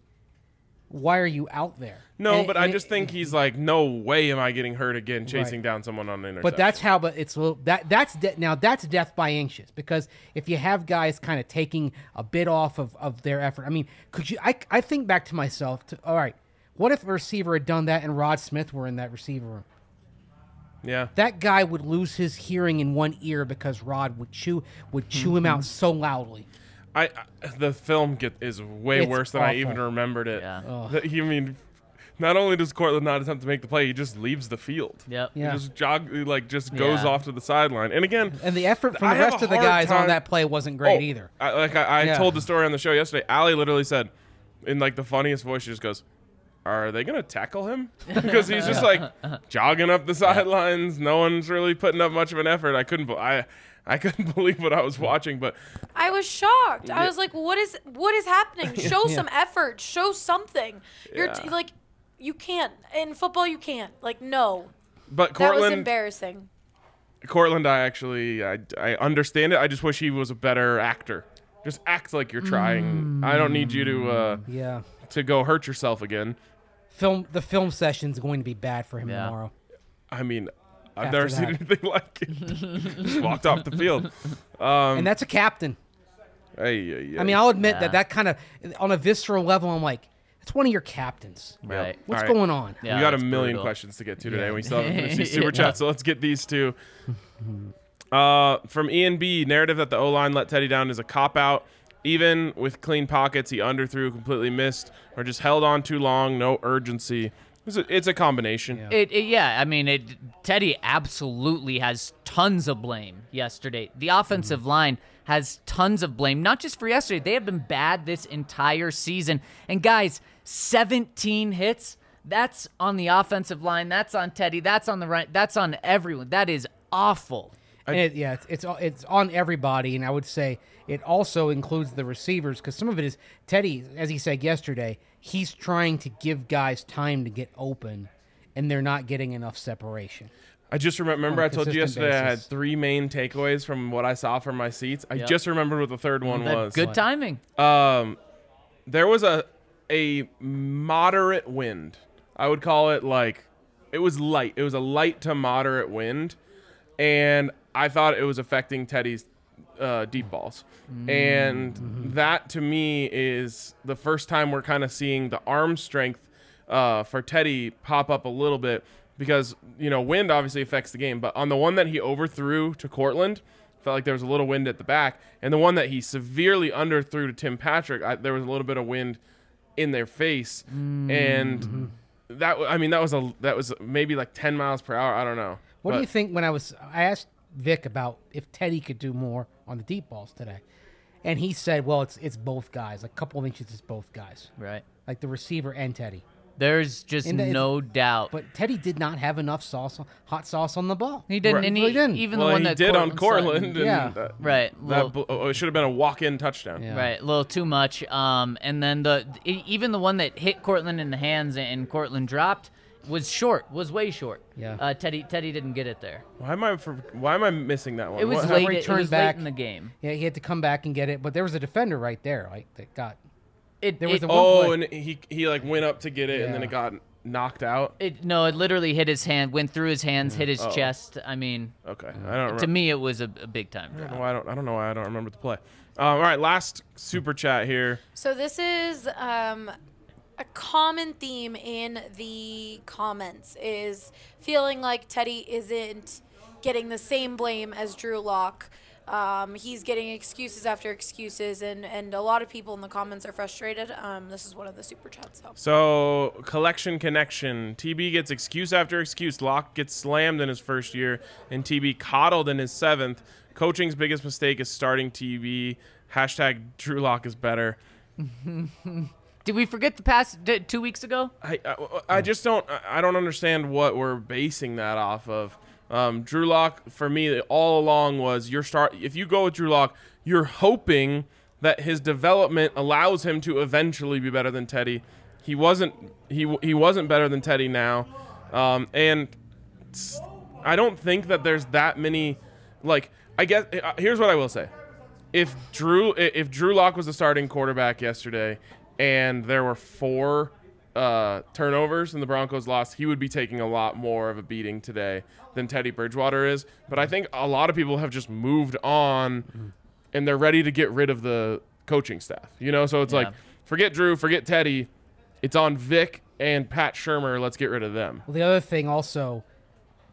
why are you out there? no, And- but I and it- just think he's like, no way am I getting hurt again chasing Right. down someone on the interception. But that's how. But it's a that that's de- now that's death by anxious because if you have guys kind of taking a bit off of, of their effort, I mean, could you? I I think back to myself. To, all right, what if a receiver had done that and Rod Smith were in that receiver room? yeah. That guy would lose his hearing in one ear because Rod would chew would chew him out mm-hmm. so loudly. I, I the film get is way It's worse than I awful. even remembered it. Yeah. The- he- I mean, not only does Courtland not attempt to make the play, he just leaves the field. Yep. Yeah. He just jog, he, like just goes Yeah. off to the sideline. And again, And the effort from I the have rest a of the hard guys time- on that play wasn't great oh, either. I, like I, I Yeah. told the story on the show yesterday. Allie literally said, in like the funniest voice, she just goes, "Are they gonna tackle him?" Because he's just like jogging up the sidelines. No one's really putting up much of an effort. I couldn't. I I couldn't believe what I was watching, but I was shocked. I was like, "What is what is happening? Show Yeah. some effort. Show something." You're Yeah. t- like, you can't in football. You can't. Like, no, but Courtland, that was embarrassing. Courtland, I actually I, I understand it. I just wish he was a better actor. Just act like you're trying. I don't need you to uh, Yeah. to go hurt yourself again. Film the film session's going to be bad for him Yeah. tomorrow. I mean, I've After never seen anything like it. just walked off the field. Um, and that's a captain. Hey, yeah. I mean, I'll admit Yeah. that that kind of on a visceral level, I'm like, It's one of your captains. Right. What's All right. going on? Yeah, we got a million brutal. questions to get to today. Yeah. We still haven't finished these super Yeah. chats, so let's get these two. Uh, from Ian B, narrative that the O line let Teddy down is a cop out. Even with clean pockets, he underthrew, completely missed, or just held on too long. No urgency. It's a, it's a combination. Yeah. It, it- yeah, I mean, it, Teddy absolutely has tons of blame yesterday. The offensive Mm-hmm. line has tons of blame, not just for yesterday. They have been bad this entire season. And guys, 17 hits. That's on the offensive line. That's on Teddy. That's on the right. That's on everyone. That is awful. And it, yeah, it's, it's it's on everybody, and I would say it also includes the receivers because some of it is Teddy, as he said yesterday, he's trying to give guys time to get open, and they're not getting enough separation. I just remember. Remember, On told you consistent yesterday I had three main takeaways from what I saw from my seats. I Yep. just remembered what the third one That- was. good timing. Um, there was a a moderate wind. I would call it like it was light. It was a light to moderate wind, and I thought it was affecting Teddy's uh, deep balls. And that to me is the first time we're kind of seeing the arm strength uh, for Teddy pop up a little bit because you know wind obviously affects the game, but on the one that he overthrew to Courtland. Felt like there was a little wind at the back, and the one that he severely underthrew to Tim Patrick, I, there was a little bit of wind in their face, and that I mean that was a that was maybe like ten miles per hour. I don't know. What do you think? When I was, I asked Vic about if Teddy could do more on the deep balls today, and he said, "Well, it's it's both guys. A couple of inches is both guys, Right. like the receiver and Teddy." There's just the- no doubt. But Teddy did not have enough sauce, hot sauce on the ball. he didn't. Right. And He he, didn't. even well, the one he that did on Courtland Courtland. And Yeah. that, Right. That Well- bl- oh, it should have been a walk-in touchdown. Yeah. Right, a little too much. Um, and then the e- even the one that hit Courtland in the hands and Courtland dropped was short, was way short. Yeah. Uh, Teddy Teddy didn't get it there. Why am I for, Why am I missing that one? It was What late. Remember It was back? late in the game. Yeah, he had to come back and get it, but there was a defender right there, like that got. It, There was it, the one Oh, play- and he he like went up to get it, and then it got knocked out. it no, it literally hit his hand, went through his hands, hit his Oh. chest. I mean, Okay, I don't remember. to me, it was a, a big time I don't, know why I don't. I don't know why I don't remember the play. Um, all right, last super chat here. So this is um, a common theme in the comments is feeling like Teddy isn't getting the same blame as Drew Lock. Um, he's getting excuses after excuses, and, and a lot of people in the comments are frustrated. Um, this is one of the super chats. So. So collection connection. TB gets excuse after excuse. Lock gets slammed in his first year, and TB coddled in his seventh. Coaching's biggest mistake is starting TB. Hashtag Drew Lock is better. Did we forget the past two weeks ago? I, I, I just don't I don't understand what we're basing that off of. Um, Drew Lock for me all along was your start. If you go with Drew Lock, you're hoping that his development allows him to eventually be better than Teddy. He wasn't he he wasn't better than Teddy now, um, and I don't think that there's that many. Like I guess uh, here's what I will say: if Drew if Drew Lock was the starting quarterback yesterday, and there were four uh, turnovers and the Broncos lost, he would be taking a lot more of a beating today than Teddy Bridgewater is. But I think a lot of people have just moved on, and they're ready to get rid of the coaching staff. You know, so it's Yeah. like forget Drew, forget Teddy. It's on Vic and Pat Shurmur. Let's get rid of them. Well, the other thing also,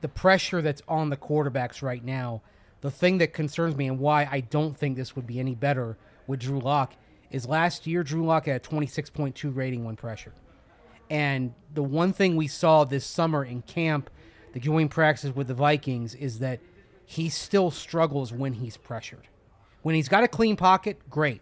the pressure that's on the quarterbacks right now, the thing that concerns me and why I don't think this would be any better with Drew Lock is last year Drew Lock had a 26.2 rating when pressured. And the one thing we saw this summer in camp, the joint practices with the Vikings, is that he still struggles when he's pressured. When he's got a clean pocket, great.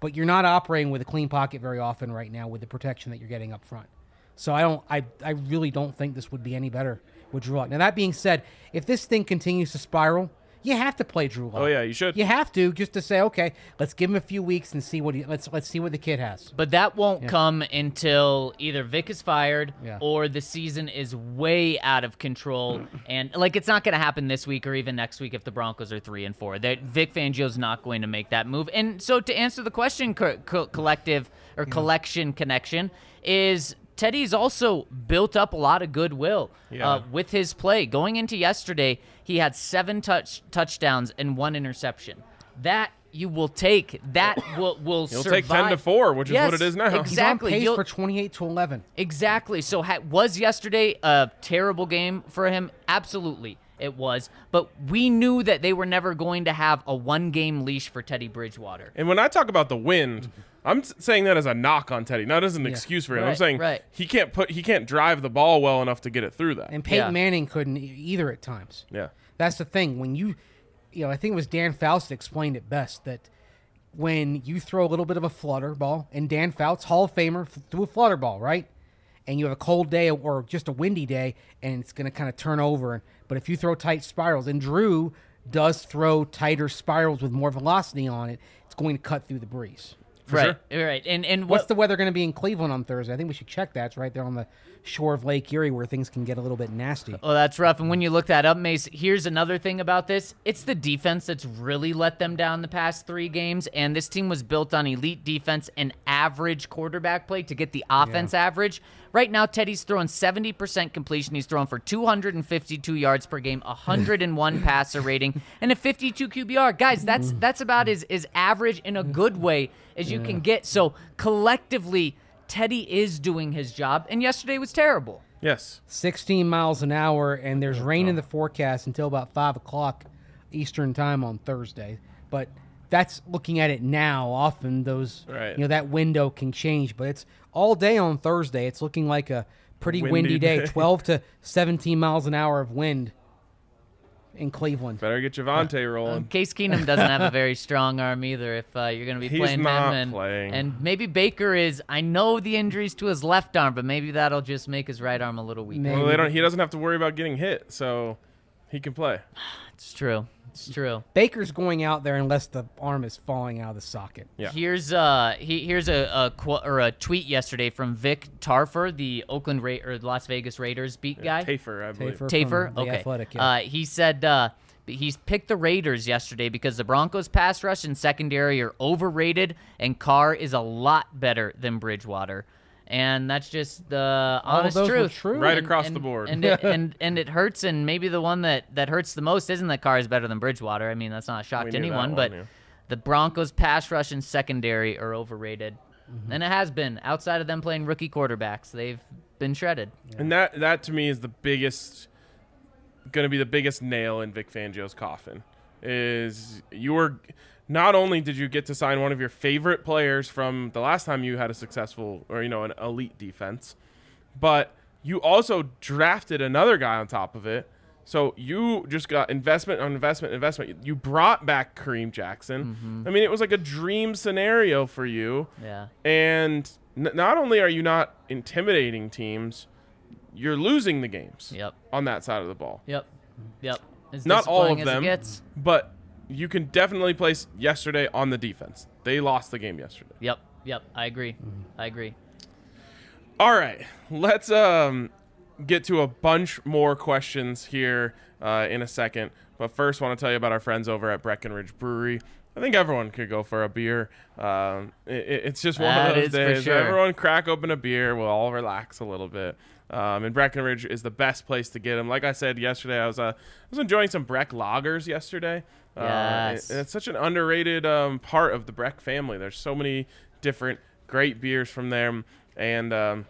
But you're not operating with a clean pocket very often right now with the protection that you're getting up front. So I don't I, I really don't think this would be any better with Drew Lock. Now that being said, if this thing continues to spiral, you have to play Drew Lock. Oh yeah, you should. You have to just to say, okay, let's give him a few weeks and see what he let's let's see what the kid has. But that won't come until either Vic is fired Yeah. or the season is way out of control. and like it's not going to happen this week or even next week if the Broncos are three and four. That Vic Fangio's not going to make that move. And so to answer the question, co- co- collective or collection connection is. Teddy's also built up a lot of goodwill Yeah. uh, with his play. Going into yesterday, he had seven touch touchdowns and one interception. That you will take. That will will You'll survive. take 10 to 4, which is what it is now. Exactly. He's on Exactly. pace for 28 to 11. Exactly. So ha- was yesterday a terrible game for him? Absolutely. It was, but we knew that they were never going to have a one-game leash for Teddy Bridgewater. And when I talk about the wind, I'm saying that as a knock on Teddy, not as an excuse for him. I'm saying right. he can't put he can't drive the ball well enough to get it through that. And Peyton Yeah. Manning couldn't e- either at times. yeah. That's the thing. When you, you know, I think it was Dan Fouts explained it best that when you throw a little bit of a flutter ball, and Dan Fouts, Hall of Famer, threw a flutter ball, right? And you have a cold day or just a windy day, and it's going to kind of turn over. But if you throw tight spirals, and Drew does throw tighter spirals with more velocity on it, it's going to cut through the breeze. right. Right. And and What's what the weather going to be in Cleveland on Thursday? I think we should check that. It's right there on the shore of Lake Erie where things can get a little bit nasty. Oh, that's rough. And when you look that up, Mace, here's another thing about this. It's the defense that's really let them down the past three games. And this team was built on elite defense and average quarterback play to get the offense average. Right now, Teddy's throwing 70% completion. He's throwing for 252 yards per game, 101 passer rating, and a 52 QBR. Guys, that's that's about as, as average in a good way as you can get. So collectively, Teddy is doing his job. And yesterday was terrible. Yes. 16 miles an hour, and Oh, there's rain in the forecast until about 5 o'clock Eastern time on Thursday. But that's looking at it now. Often those, Right. you know, that window can change. But it's all day on Thursday. It's looking like a pretty Windy windy, day. day. 12 to 17 miles an hour of wind in Cleveland. Better get Javonte Um, rolling. Case Keenum doesn't have a very strong arm either. If uh, you're going to be He's playing not him, and playing. and maybe Baker is. I know the injuries to his left arm, but maybe that'll just make his right arm a little weaker. Well, they don't. He doesn't have to worry about getting hit, so he can play. It's true. It's true. Baker's going out there unless the arm is falling out of the socket. Yeah. Here's uh he, here's a, a qu- or a tweet yesterday from Vic Tafur, the Oakland Ra- or Las Vegas Raiders beat guy. Tafur, I believe. Tafur. Tafur. Okay. Athletic, yeah. uh, he said uh, he's picked the Raiders yesterday because the Broncos' pass rush and secondary are overrated, and Carr is a lot better than Bridgewater. And that's just the honest those truth. true. Right And- across and- the board. And it, and and it hurts. And maybe the one that that hurts the most isn't that Carr is better than Bridgewater. I mean, that's not a shock We to anyone. one, but yeah. the Broncos' pass rush and secondary are overrated, Mm-hmm. and it has been. Outside of them playing rookie quarterbacks, they've been shredded. And that that to me is the biggest going to be the biggest nail in Vic Fangio's coffin. Is you were not only did you get to sign one of your favorite players from the last time you had a successful or you know an elite defense, but you also drafted another guy on top of it. So you just got investment on investment, investment. You brought back Kareem Jackson. Mm-hmm. I mean, it was like a dream scenario for you. Yeah. And n- not only are you not intimidating teams, you're losing the games Yep. on that side of the ball. Yep. Yep. As Not all of as it them, gets. but you can definitely place yesterday on the defense. They lost the game yesterday. Yep. Yep. I agree. I agree. All right, let's um get to a bunch more questions here uh, in a second. But first, want to tell you about our friends over at Breckenridge Brewery. I think everyone could go for a beer. Um, it, it's just one That of those days. sure. Everyone crack open a beer. We'll all relax a little bit. Um, and Breckenridge is the best place to get them. Like I said yesterday, I was uh, I was enjoying some Breck lagers yesterday. Uh, Yes. and it's such an underrated um, part of the Breck family. There's so many different great beers from them, and um,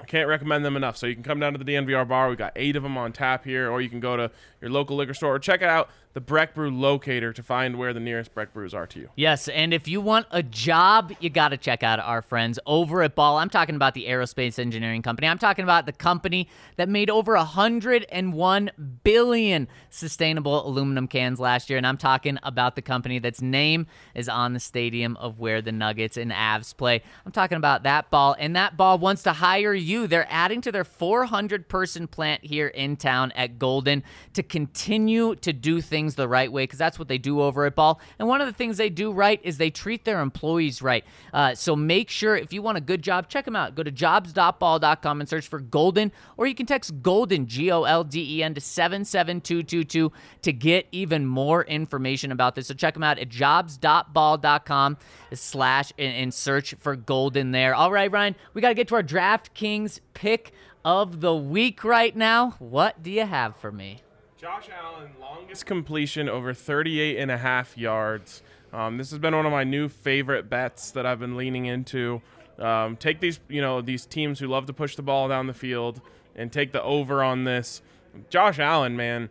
I can't recommend them enough. So you can come down to the DNVR bar. We got eight of them on tap here, or you can go to your local liquor store or check it out the Breck Brew locator to find where the nearest Breck Brews are to you. Yes, and if you want a job, you got to check out our friends over at Ball. I'm talking about the aerospace engineering company. I'm talking about the company that made over 101 billion sustainable aluminum cans last year, and I'm talking about the company that's name is on the stadium of where the Nuggets and Avs play. I'm talking about that Ball, and that Ball wants to hire you. They're adding to their 400 person plant here in town at Golden to continue to do things the right way because that's what they do over at Ball. And one of the things they do right is they treat their employees right. Uh, so make sure if you want a good job, check them out. Go to jobs.ball.com and search for Golden, or you can text Golden, G O L D E N, to 77222 to get even more information about this. So check them out at jobs.ball.com slash and, and search for Golden there. All right, Ryan, we got to get to our DraftKings pick of the week right now. What do you have for me? Josh Allen, longest completion over 38 and a half yards Um, this has been one of my new favorite bets that I've been leaning into. Um, take these, you know, these teams who love to push the ball down the field and take the over on this. Josh Allen, man,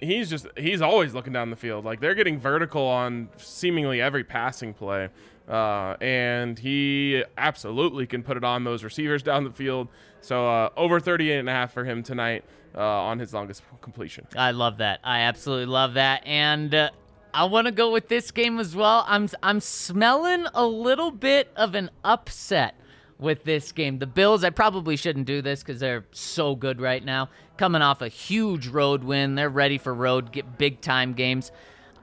he's just he's always looking down the field. Like they're getting vertical on seemingly every passing play. Uh, and he absolutely can put it on those receivers down the field. So uh, over 38 and a half for him tonight uh, on his longest completion. I love that. I absolutely love that. And uh, I want to go with this game as well. I'm I'm smelling a little bit of an upset with this game. The Bills, I probably shouldn't do this because they're so good right now. Coming off a huge road win, they're ready for road get big time games.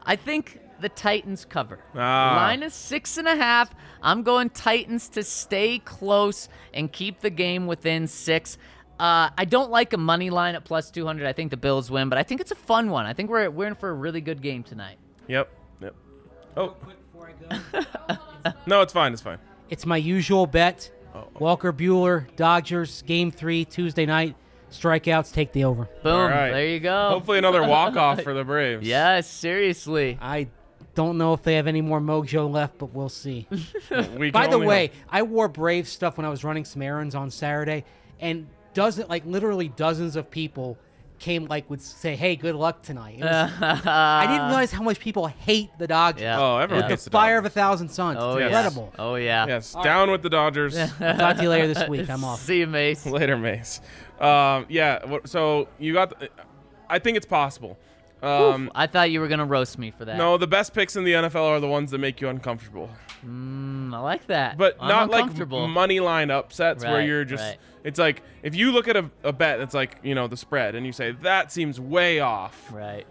I think the Titans cover. Ah. Line is six and a half. I'm going Titans to stay close and keep the game within six. Uh, I don't like a money line at plus 200. I think the Bills win, but I think it's a fun one. I think we're we're in for a really good game tonight. Yep. Yep. Oh. no, it's fine. It's fine. It's my usual bet. Walker Buehler, Dodgers, game three, Tuesday night. Strikeouts, take the over. Boom. All right. There you go. Hopefully another walk off for the Braves. Yes, seriously. I don't know if they have any more mojo left, but we'll see. We By the way, hope. I wore Brave stuff when I was running some errands on Saturday, and doesn't like literally dozens of people came like would say, "Hey, good luck tonight." Was- I didn't realize how much people hate the Dodgers. Yeah. Oh, everyone Yeah. The hates the fire of a thousand suns. Oh it's yeah. incredible. Oh yeah. Yes, down with the Dodgers. Talk to you later this week. I'm off. See you, Mace. Later, Mace. Um, yeah. So you got. The, I think it's possible. Um, I thought you were gonna roast me for that. no, the best picks in the NFL are the ones that make you uncomfortable, Mm, I like that. but I'm not like money line upsets where you're just. right. It's like if you look at a, a bet that's like you know the spread and you say that seems way off. Right.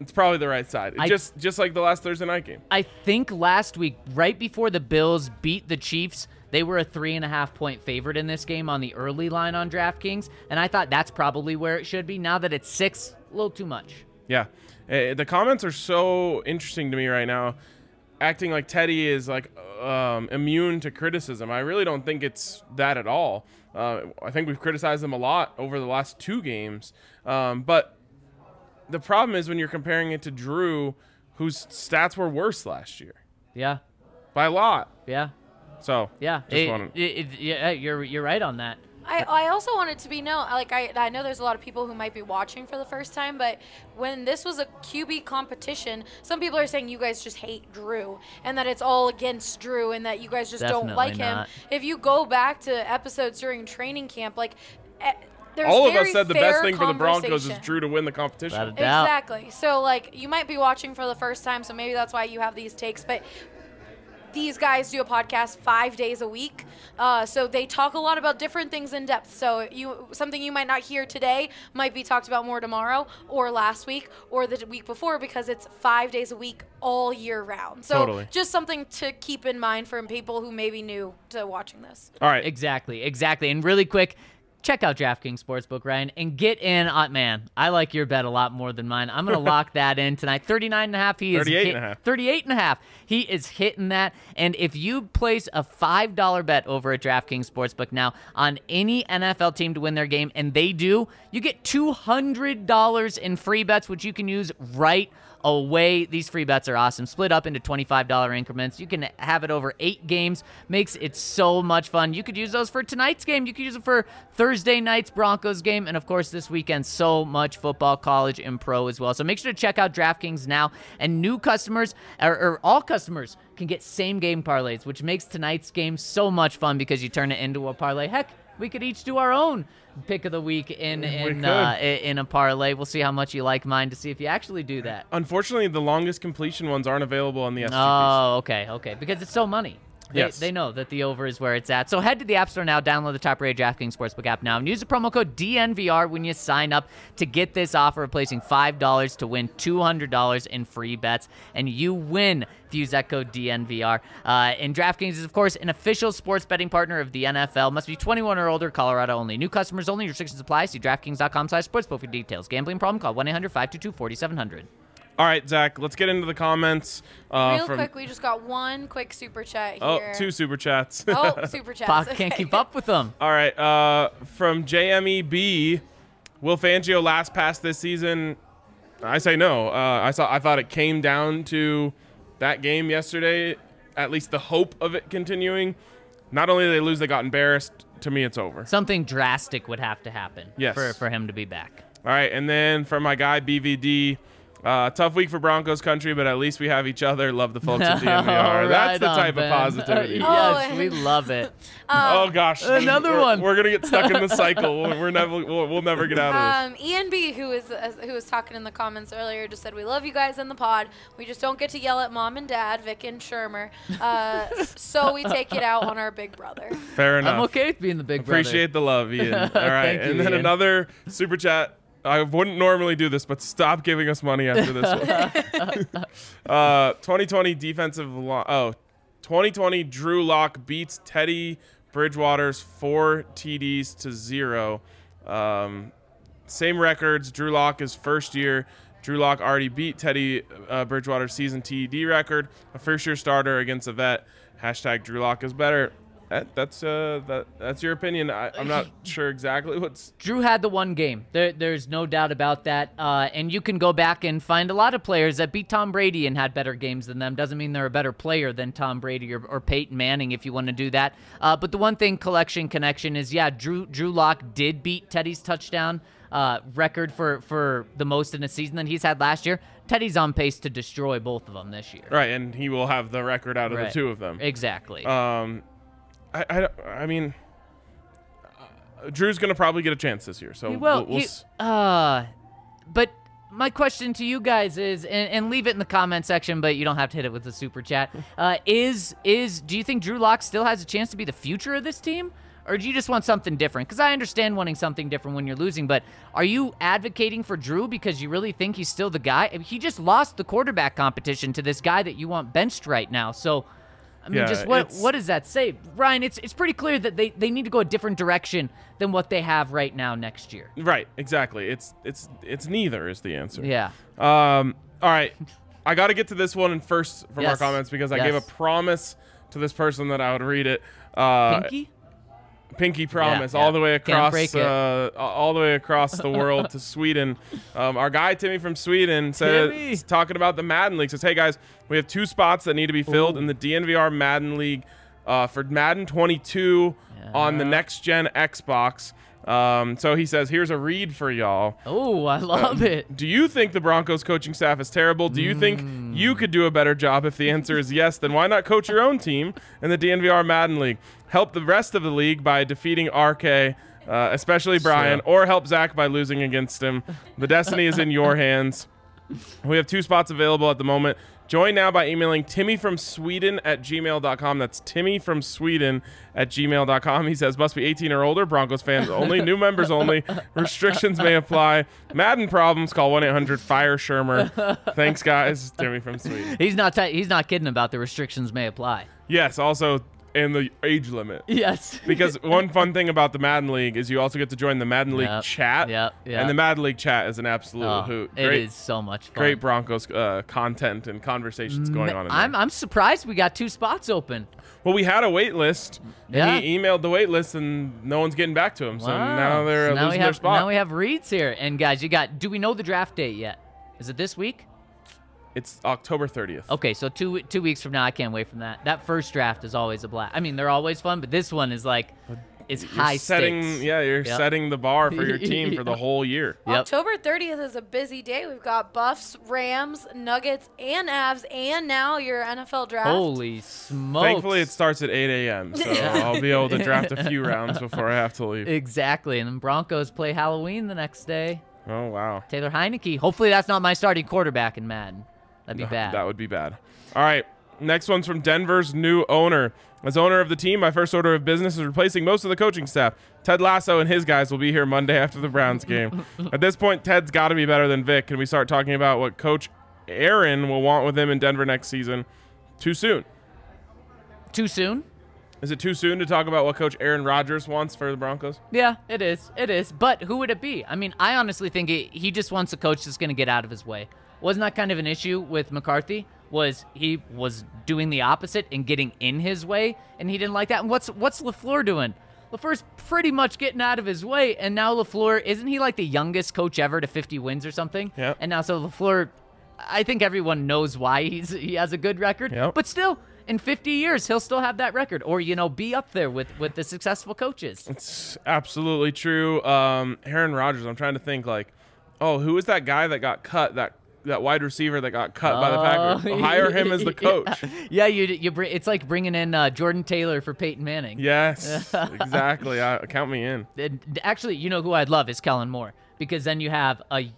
It's probably the right side. I- just just like the last Thursday night game. I think last week, right before the Bills beat the Chiefs, they were a three and a half point favorite in this game on the early line on DraftKings, and I thought that's probably where it should be. Now that it's six, a little too much. Yeah. Uh, the comments are so interesting to me right now. Acting like Teddy is like um, immune to criticism. I really don't think it's that at all. Uh, I think we've criticized him a lot over the last two games. Um, but the problem is when you're comparing it to Drew, whose stats were worse last year Yeah. by a lot. Yeah. So Yeah. Just It- it- it- yeah. You're you're right on that. I, I also wanted to be known like I, I know there's a lot of people who might be watching for the first time but when this was a QB competition some people are saying you guys just hate Drew and that it's all against Drew and that you guys just don't Definitely like him if you go back to episodes during training camp like eh, there's all of very us said the best thing for the Broncos is. Drew to win the competition. Without a doubt. Exactly. So like you might be watching for the first time, so maybe that's why you have these takes. But these guys do a podcast five days a week, uh, so they talk a lot about different things in depth. So you something you might not hear today might be talked about more tomorrow, or last week, or the week before, because it's five days a week all year round. So Totally. just something to keep in mind from people who may be new to watching this. All right. Exactly, exactly. And really quick, check out DraftKings Sportsbook, Ryan, and get in. Uh, man, I like your bet a lot more than mine. I'm going to lock that in tonight. 39 and a half. He is 38 hit- and a half. 38 and a half. He is hitting that. And if you place a $5 bet over at DraftKings Sportsbook now on any NFL team to win their game, and they do, you get $200 in free bets, which you can use right away. These free bets are awesome. Split up into $25 increments. You can have it over eight games. Makes it so much fun. You could use those for tonight's game. You could use it for Thursday night's Broncos game. And of course, this weekend, so much football, college, and pro as well. So make sure to check out DraftKings now. And new customers, or, or all customers, can get same game parlays, which makes tonight's game so much fun because you turn it into a parlay. Heck, we could each do our own pick of the week in in could. uh, in a parlay. We'll see how much you like mine to see if you actually do that. Unfortunately, the longest completion ones aren't available on the SGPs. Oh, okay, okay. Because it's so money. They, Yes. they know that the over is where it's at. So head to the App Store now, download the top rated DraftKings Sportsbook app now, and use the promo code DNVR when you sign up to get this offer of placing $5 to win $200 in free bets. And you win use that code DNVR. Uh, and DraftKings is, of course, an official sports betting partner of the NFL. Must be 21 or older, Colorado only. New customers only. Restrictions apply. See DraftKings.com slash sportsbook for details. Gambling problem? Call 1-800-522-4700. All right, Zac, let's get into the comments. Uh, Real from, quick, we just got one quick super chat Oh, here. two super chats. Oh, super chats. Fuck, can't keep up with them. All right, uh, from JMEB, Will Fangio last pass this season? I say no. Uh, I saw. I thought it came down to that game yesterday, at least the hope of it continuing. Not only did they lose, they got embarrassed. To me, it's over. Something drastic would have to happen Yes. for, for him to be back. All right, and then for my guy BVD, uh, tough week for Broncos country, but at least we have each other. Love the folks at DNVR. Right That's the type Ben. of positivity. yes, Oh, we love it. oh gosh, Another We're- one. We're gonna get stuck in the cycle. We're we're never we'll, we'll never get out of this. Um, Ian B, who is uh, who was talking in the comments earlier, just said we love you guys in the pod. We just don't get to yell at mom and dad, Vic and Shurmur. Uh, so we take it out on our big brother. Fair enough. I'm okay with being the big brother. Appreciate the love, Ian. All right, Thank you, and then Ian. another super chat. I wouldn't normally do this, but stop giving us money after this one. uh, 2020 defensive lo- oh, 2020 Drew Lock beats Teddy Bridgewater's four TDs to zero. Um, same records. Drew Lock is first year. Drew Lock already beat Teddy uh, Bridgewater's season TD record. A first year starter against a vet. Hashtag Drew Lock is better. That, that's uh that that's your opinion. I, I'm not sure exactly what's Drew had the one game. There, there's no doubt about that. Uh, and you can go back and find a lot of players that beat Tom Brady and had better games than them. Doesn't mean they're a better player than Tom Brady or, or Peyton Manning if you want to do that. Uh, but the one thing, collection connection, is yeah, Drew Drew Lock did beat Teddy's touchdown uh, record for for the most in a season that he's had last year. Teddy's on pace to destroy both of them this year. right, and he will have the record out of Right. the two of them. Exactly. Um, I I, I mean, uh, Drew's gonna probably get a chance this year. So He we'll, we'll He- s- uh, but my question to you guys is, and, and leave it in the comment section, but you don't have to hit it with the super chat. Uh, is is do you think Drew Lock still has a chance to be the future of this team? Or do you just want something different? Because I understand wanting something different when you're losing, but are you advocating for Drew because you really think he's still the guy? I mean, He just lost the quarterback competition to this guy that you want benched right now. So, I mean, Yeah, just what what does that say, Ryan? It's it's pretty clear that they, they need to go a different direction than what they have right now next year. right, exactly. It's it's it's neither is the answer. Yeah. Um. All right. I got to get to this one first from our comments because I gave a promise to this person that I would read it. Uh, Pinky? Pinky promise yeah. all the way across uh, all the way across the world to Sweden. Um, our guy Timmy from Sweden said Timmy. talking about the Madden League. Says, "Hey guys, we have two spots that need to be filled in the DNVR Madden League uh, for Madden 22 on the next gen Xbox." Um, so he says, "Here's a read for y'all." Oh, I love it. Do you think the Broncos coaching staff is terrible? Do you think you could do a better job? If the answer is yes, then why not coach your own team in the DNVR Madden League? Help the rest of the league by defeating RK, uh, especially Brian, or help Zac by losing against him. The destiny is in your hands. We have two spots available at the moment. Join now by emailing Timmy from Sweden at gmail.com. That's Timmy from Sweden at gmail.com. He says, must be 18 or older. Broncos fans only. New members only. Restrictions may apply. Madden problems. Call 1 800 Fire Shurmur. Thanks, guys. Timmy from Sweden. He's not t- he's not kidding about the restrictions may apply. Yes, also, and the age limit. Yes. Because one fun thing about the Madden League is you also get to join the Madden League Yep, chat. yep, yep. And the Madden League chat is an absolute Oh, hoot. it Great, is so much fun. great Broncos uh, content and conversations going on in there. I'm I'm surprised we got two spots open. Well, we had a wait list. And Yeah. he emailed the wait list, and no one's getting back to him. So Wow. now they're So now losing have, their spot. Now we have reads here, and guys, you got. Do we know the draft date yet? Is it this week? It's October 30th. Okay, so two two weeks from now, I can't wait from that. That first draft is always a blast. I mean, they're always fun, but this one is like, it's You're high setting, stakes. Yeah, you're Yep. setting the bar for your team for the whole year. Yep. October 30th is a busy day. We've got Buffs, Rams, Nuggets, and Avs, and now your NFL draft. Holy smokes! Thankfully, it starts at 8 a.m., so I'll be able to draft a few rounds before I have to leave. exactly. And then Broncos play Halloween the next day. Oh, wow. Taylor Heinicke. Hopefully, that's not my starting quarterback in Madden. That'd be No, bad. That would be bad. All right. Next one's from Denver's new owner. As owner of the team, my first order of business is replacing most of the coaching staff. Ted Lasso and his guys will be here Monday after the Browns game. At this point, Ted's got to be better than Vic. Can we start talking about what Coach Aaron will want with him in Denver next season? Too soon. Too soon? Is it too soon to talk about what Coach Aaron Rodgers wants for the Broncos? Yeah, it is. It is. But who would it be? I mean, I honestly think it, he just wants a coach that's going to get out of his way. Wasn't that kind of an issue with McCarthy? Was he was doing the opposite and getting in his way, and he didn't like that. And what's what's LaFleur doing? LaFleur's pretty much getting out of his way, and now LaFleur isn't he like the youngest coach ever to 50 wins or something? Yeah. And now so LaFleur I think everyone knows why he's he has a good record. Yep. But still, in 50 years, he'll still have that record, or you know, be up there with with the successful coaches. It's absolutely true. Um, Aaron Rodgers. I'm trying to think like, oh, who was that guy that got cut? That that wide receiver that got cut by the Packers. Oh, Hire him as the coach. Yeah, you you bring, it's like bringing in uh, Jordan Taylor for Peyton Manning. Yes, exactly. I, count me in. And actually, you know who I'd love is Kellen Moore because then you have a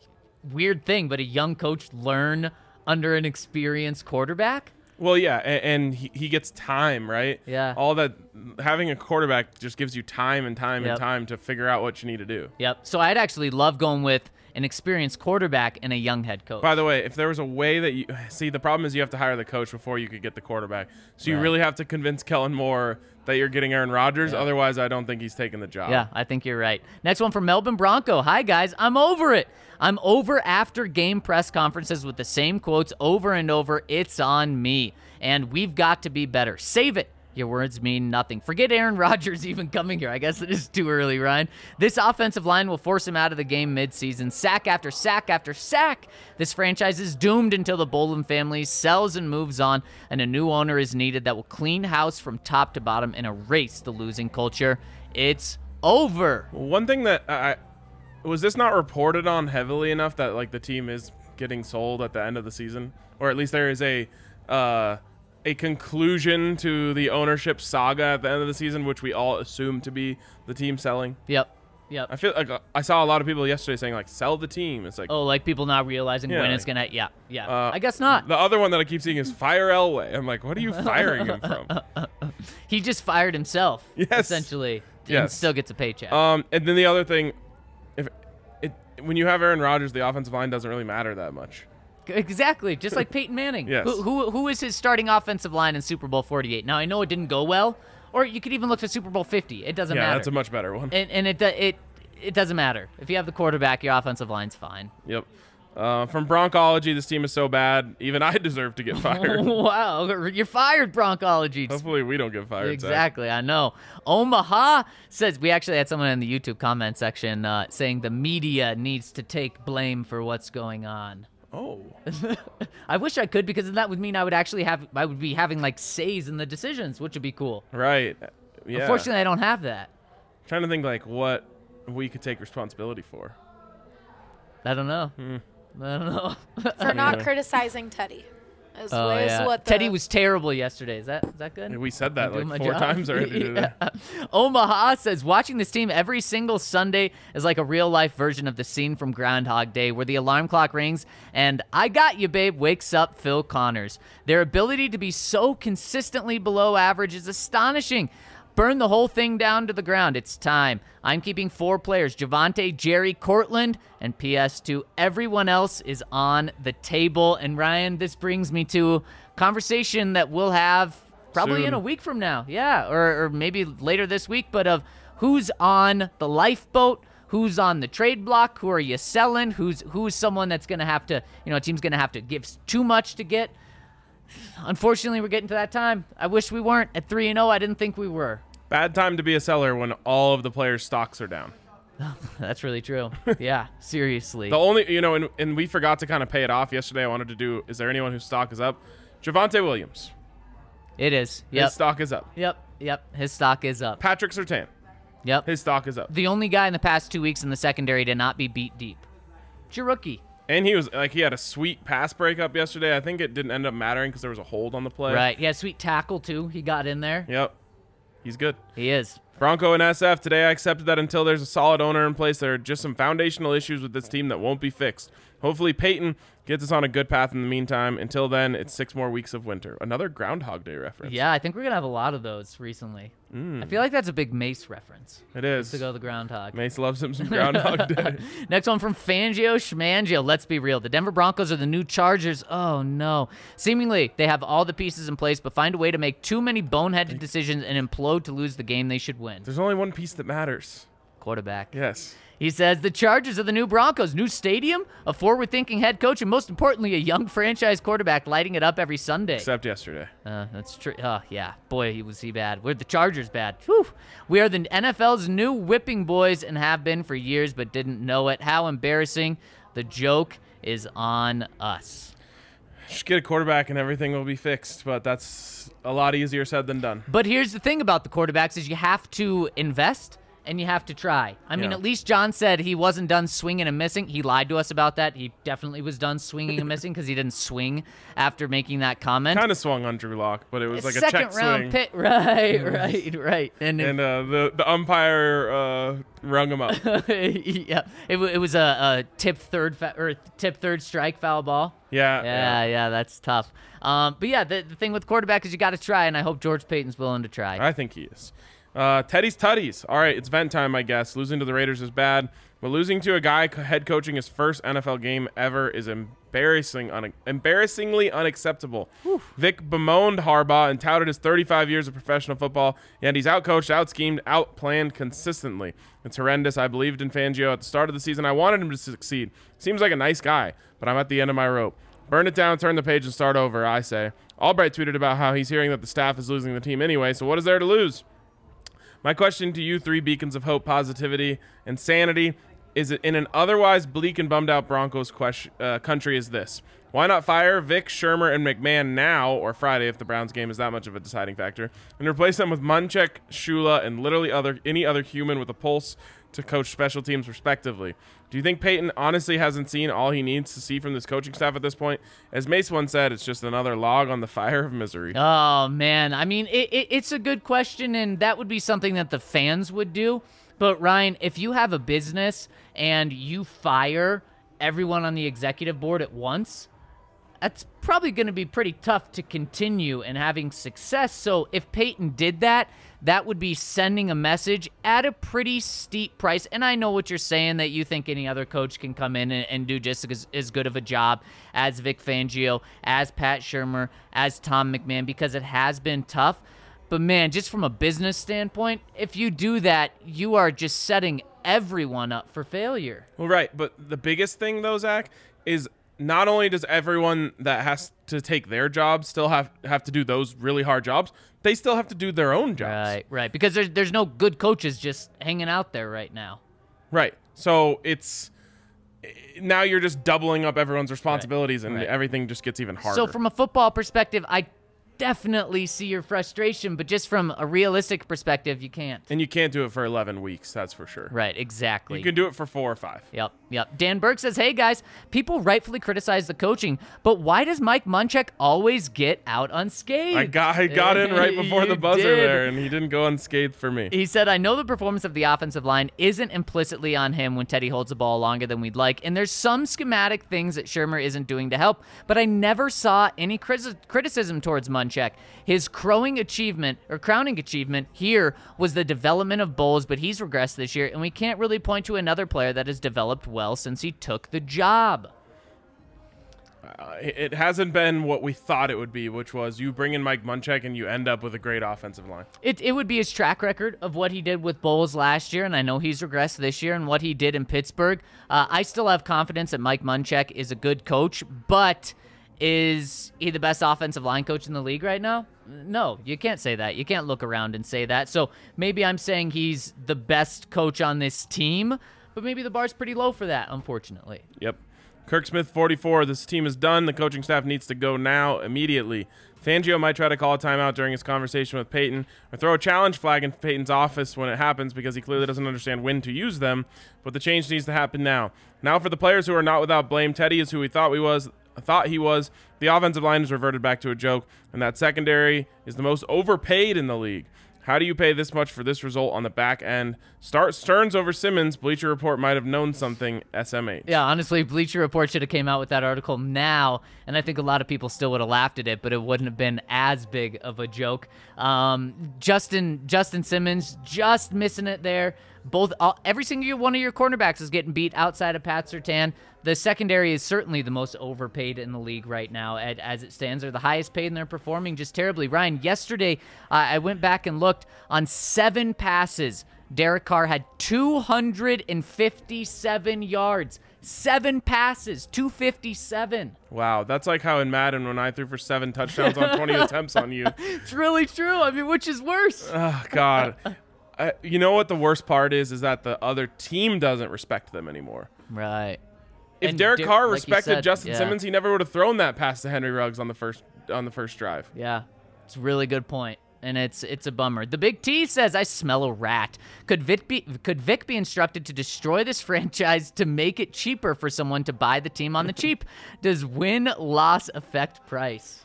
weird thing, but a young coach learn under an experienced quarterback. Well, yeah, and, and he, he gets time, right? Yeah. All that having a quarterback just gives you time and time Yep. and time to figure out what you need to do. Yep. So I'd actually love going with an experienced quarterback and a young head coach. By the way, if there was a way that you see, the problem is you have to hire the coach before you could get the quarterback. So you really have to convince Kellen Moore that you're getting Aaron Rodgers. Otherwise, I don't think he's taking the job. Yeah, I think you're right. Next one from Melbourne Bronco. Hi, guys. I'm over it. I'm over after game press conferences with the same quotes over and over. It's on me. And we've got to be better. Save it. Your words mean nothing. Forget Aaron Rodgers even coming here. I guess it is too early, Ryan. This offensive line will force him out of the game midseason. Sack after sack after sack. This franchise is doomed until the Bowlen family sells and moves on, and a new owner is needed that will clean house from top to bottom and erase the losing culture. It's over. One thing that I was this not reported on heavily enough that like the team is getting sold at the end of the season, or at least there is a uh, a conclusion to the ownership saga at the end of the season, which we all assume to be the team selling. Yep. Yep. I feel like uh, I saw a lot of people yesterday saying like sell the team. It's like Oh, like people not realizing Yeah, when it's gonna. Yeah, yeah. Uh, I guess not. the other one that I keep seeing is fire Elway. I'm like, what are you firing him from? He just fired himself. Yes. Essentially. And Yes. still gets a paycheck. Um, and then the other thing, if it when you have Aaron Rodgers, the offensive line doesn't really matter that much. Exactly. Just like Peyton Manning. Yes. Who, who who is his starting offensive line in Super Bowl 48? Now I know it didn't go well, or you could even look to Super Bowl 50. It doesn't yeah, matter. that's a much better one. and and it it it doesn't matter if you have the quarterback. Your offensive line's fine. Yep. Uh, from Broncology, this team is so bad, even I deserve to get fired. wow, you're fired, Broncology. Hopefully, we don't get fired. Zac. Exactly, I know. Omaha says we actually had someone in the YouTube comment section uh, saying the media needs to take blame for what's going on. Oh, I wish I could because then that would mean I would actually have I would be having like says in the decisions, which would be cool. right. Yeah. Unfortunately, I don't have that. trying to think like what we could take responsibility for. I don't know. Hmm. I don't know. for not Yeah. criticizing Teddy. Is, Oh, is yeah. what the, Teddy was terrible yesterday. Is that is that good? We said that I'm like four job. times already. Yeah. Omaha says watching this team every single Sunday is like a real life version of the scene from Groundhog Day where the alarm clock rings and I got you, babe, wakes up Phil Connors. Their ability to be so consistently below average is astonishing. Burn the whole thing down to the ground. It's time. I'm keeping four players Javonte, Jerry, Courtland, and PS2. Everyone else is on the table. And Ryan, this brings me to conversation that we'll have probably in a week from now. Yeah, or, or maybe later this week, but of who's on the lifeboat, who's on the trade block, who are you selling, who's who's someone that's going to have to, you know, a team's going to have to give too much to get. Unfortunately, we're getting to that time. I wish we weren't at 3 and 0. I didn't think we were. Bad time to be a seller when all of the players' stocks are down. That's really true. yeah, seriously. The only, you know, and, and we forgot to kind of pay it off yesterday. I wanted to do. Is there anyone whose stock is up? Javonte Williams. It is. His stock is up. Yep. Yep. His stock is up. Patrick Surtain. Yep. His stock is up. the only guy in the past two weeks in the secondary to not be beat deep. Rookie. And he was like he had a sweet pass breakup yesterday. I think it didn't end up mattering because there was a hold on the play. Right. Yeah, sweet tackle, too. He got in there. Yep. He's good. He is. Bronco and SF today. I accepted that until there's a solid owner in place, there are just some foundational issues with this team that won't be fixed. Hopefully, Peyton gets us on a good path in the meantime. Until then, it's six more weeks of winter. Another Groundhog Day reference. Yeah, I think we're gonna have a lot of those recently. Hmm. I feel like that's a big Mace reference. it is. To go the groundhog. Mace loves him some Groundhog Day. Next one from Fangio Schmangio. Let's be real. The Denver Broncos are the new Chargers. Oh no. Seemingly they have all the pieces in place, but find a way to make too many boneheaded decisions and implode to lose the game they should win. There's only one piece that matters. Quarterback. Yes. He says the Chargers are the new Broncos, new stadium, a forward-thinking head coach, and most importantly, a young franchise quarterback lighting it up every Sunday. Except yesterday. Uh, that's true. Oh, yeah. Boy, he was he bad. We're the Chargers bad. Whew. We are the NFL's new whipping boys and have been for years, but didn't know it. How embarrassing. The joke is on us. Just get a quarterback and everything will be fixed, but that's a lot easier said than done. But here's the thing about the quarterbacks is you have to invest and you have to try. I mean, Yeah. at least John said he wasn't done swinging and missing. He lied to us about that. He definitely was done swinging and missing because he didn't swing after making that comment. Kind of swung on Drew Lock, but it was like a Second check round swing. pick, right, right, right, and, And uh, the the umpire uh, rung him up. yeah, it, it was a, a tip third fa- or tip third strike foul ball. Yeah, Yeah, yeah, that's tough. Um, but yeah, the, the thing with quarterback is you got to try, and I hope George Paton's willing to try. I think he is. Uh, Teddy's Tutties. All right, it's vent time, I guess. Losing to the Raiders is bad, but losing to a guy head coaching his first NFL game ever is embarrassing, un- embarrassingly unacceptable. Vic bemoaned Harbaugh and touted his 35 years of professional football, yet he's outcoached, outschemed, outplanned consistently. It's horrendous. I believed in Fangio at the start of the season. I wanted him to succeed. Seems like a nice guy, but I'm at the end of my rope. Burn it down, turn the page, and start over, I say. Albright tweeted about how he's hearing that the staff is losing the team anyway, so what is there to lose? My question to you, three beacons of hope, positivity, and sanity, is in an otherwise bleak and bummed out Broncos question, uh, country is this. Why not fire Vic, Shurmur, and McMahon now or Friday if the Browns game is that much of a deciding factor, and replace them with Munchak, Shula, and literally other any other human with a pulse to coach special teams respectively? Do you think Paton honestly hasn't seen all he needs to see from this coaching staff at this point? As Mace once said, it's just another log on the fire of misery. Oh man, I mean, it, it, it's a good question, and that would be something that the fans would do. But Ryan, if you have a business and you fire everyone on the executive board at once, that's probably going to be pretty tough to continue and having success. So if Paton did that, that would be sending a message at a pretty steep price. And I know what you're saying that you think any other coach can come in and, and do just as, as good of a job as Vic Fangio, as Pat Shurmur, as Tom McMahon, because it has been tough. But man, just from a business standpoint, if you do that, you are just setting everyone up for failure. Well, right, but the biggest thing though, Zac, is not only does everyone that has to take their job still have have to do those really hard jobs, they still have to do their own jobs. Right, right. Because there's there's no good coaches just hanging out there right now. Right. So it's now you're just doubling up everyone's responsibilities, and right. everything just gets even harder. So from a football perspective, I definitely see your frustration, but just from a realistic perspective, you can't. and you can't do it for 11 weeks, that's for sure. Right, exactly. You can do it for four or five. Yep, yep. Dan Burke says, "Hey guys, people rightfully criticize the coaching, but why does Mike Munchak always get out unscathed?" I got I got in right before the buzzer did. there, and he didn't go unscathed for me. He said, I know the performance of the offensive line isn't implicitly on him when Teddy holds the ball longer than we'd like, and there's some schematic things that Shurmur isn't doing to help, but I never saw any criti- criticism towards Munchak. His crowing achievement, or crowning achievement here, was the development of Bolles, but he's regressed this year, and we can't really point to another player that has developed well since he took the job. Uh, it hasn't been what we thought it would be, which was you bring in Mike Munchak and you end up with a great offensive line. It, it would be his track record of what he did with Bolles last year, and I know he's regressed this year, and what he did in Pittsburgh. Uh, I still have confidence that Mike Munchak is a good coach, but is he the best offensive line coach in the league right now? No, you can't say that. You can't look around and say that. So maybe I'm saying he's the best coach on this team, but maybe the bar's pretty low for that, unfortunately. Yep. Kirk Smith, 44. This team is done. The coaching staff needs to go now, immediately. Fangio might try to call a timeout during his conversation with Paton or throw a challenge flag in Paton's office when it happens because he clearly doesn't understand when to use them. But the change needs to happen now. Now, for the players who are not without blame, Teddy is who we thought we was. Thought he was. The offensive line has reverted back to a joke, and that secondary is the most overpaid in the league. How do you pay this much for this result on the back end? Start Sterns over Simmons. Bleacher Report might have known something. SMH. Yeah, honestly, Bleacher Report should have came out with that article now, and I think a lot of people still would have laughed at it, but it wouldn't have been as big of a joke. Um, Justin Justin Simmons just missing it there. Both all, every single one of your cornerbacks is getting beat outside of Pat Surtain. The secondary is certainly the most overpaid in the league right now, at, as it stands. They're the highest paid, and they're performing just terribly. Ryan, yesterday uh, I went back and looked on seven passes. Derek Carr had 257 yards. Seven passes, 257. Wow, that's like how in Madden when I threw for seven touchdowns on 20 attempts on you. It's really true. I mean, which is worse? Oh God, You know what the worst part is? Is that the other team doesn't respect them anymore. Right. if And Derek Der- Carr like respected said, Justin yeah. Simmons, he never would have thrown that pass to Henry Ruggs on the first on the first drive. Yeah, it's a really good point, and it's it's a bummer. The Big T says, "I smell a rat." Could Vic be could Vic be instructed to destroy this franchise to make it cheaper for someone to buy the team on the cheap? Does win loss affect price?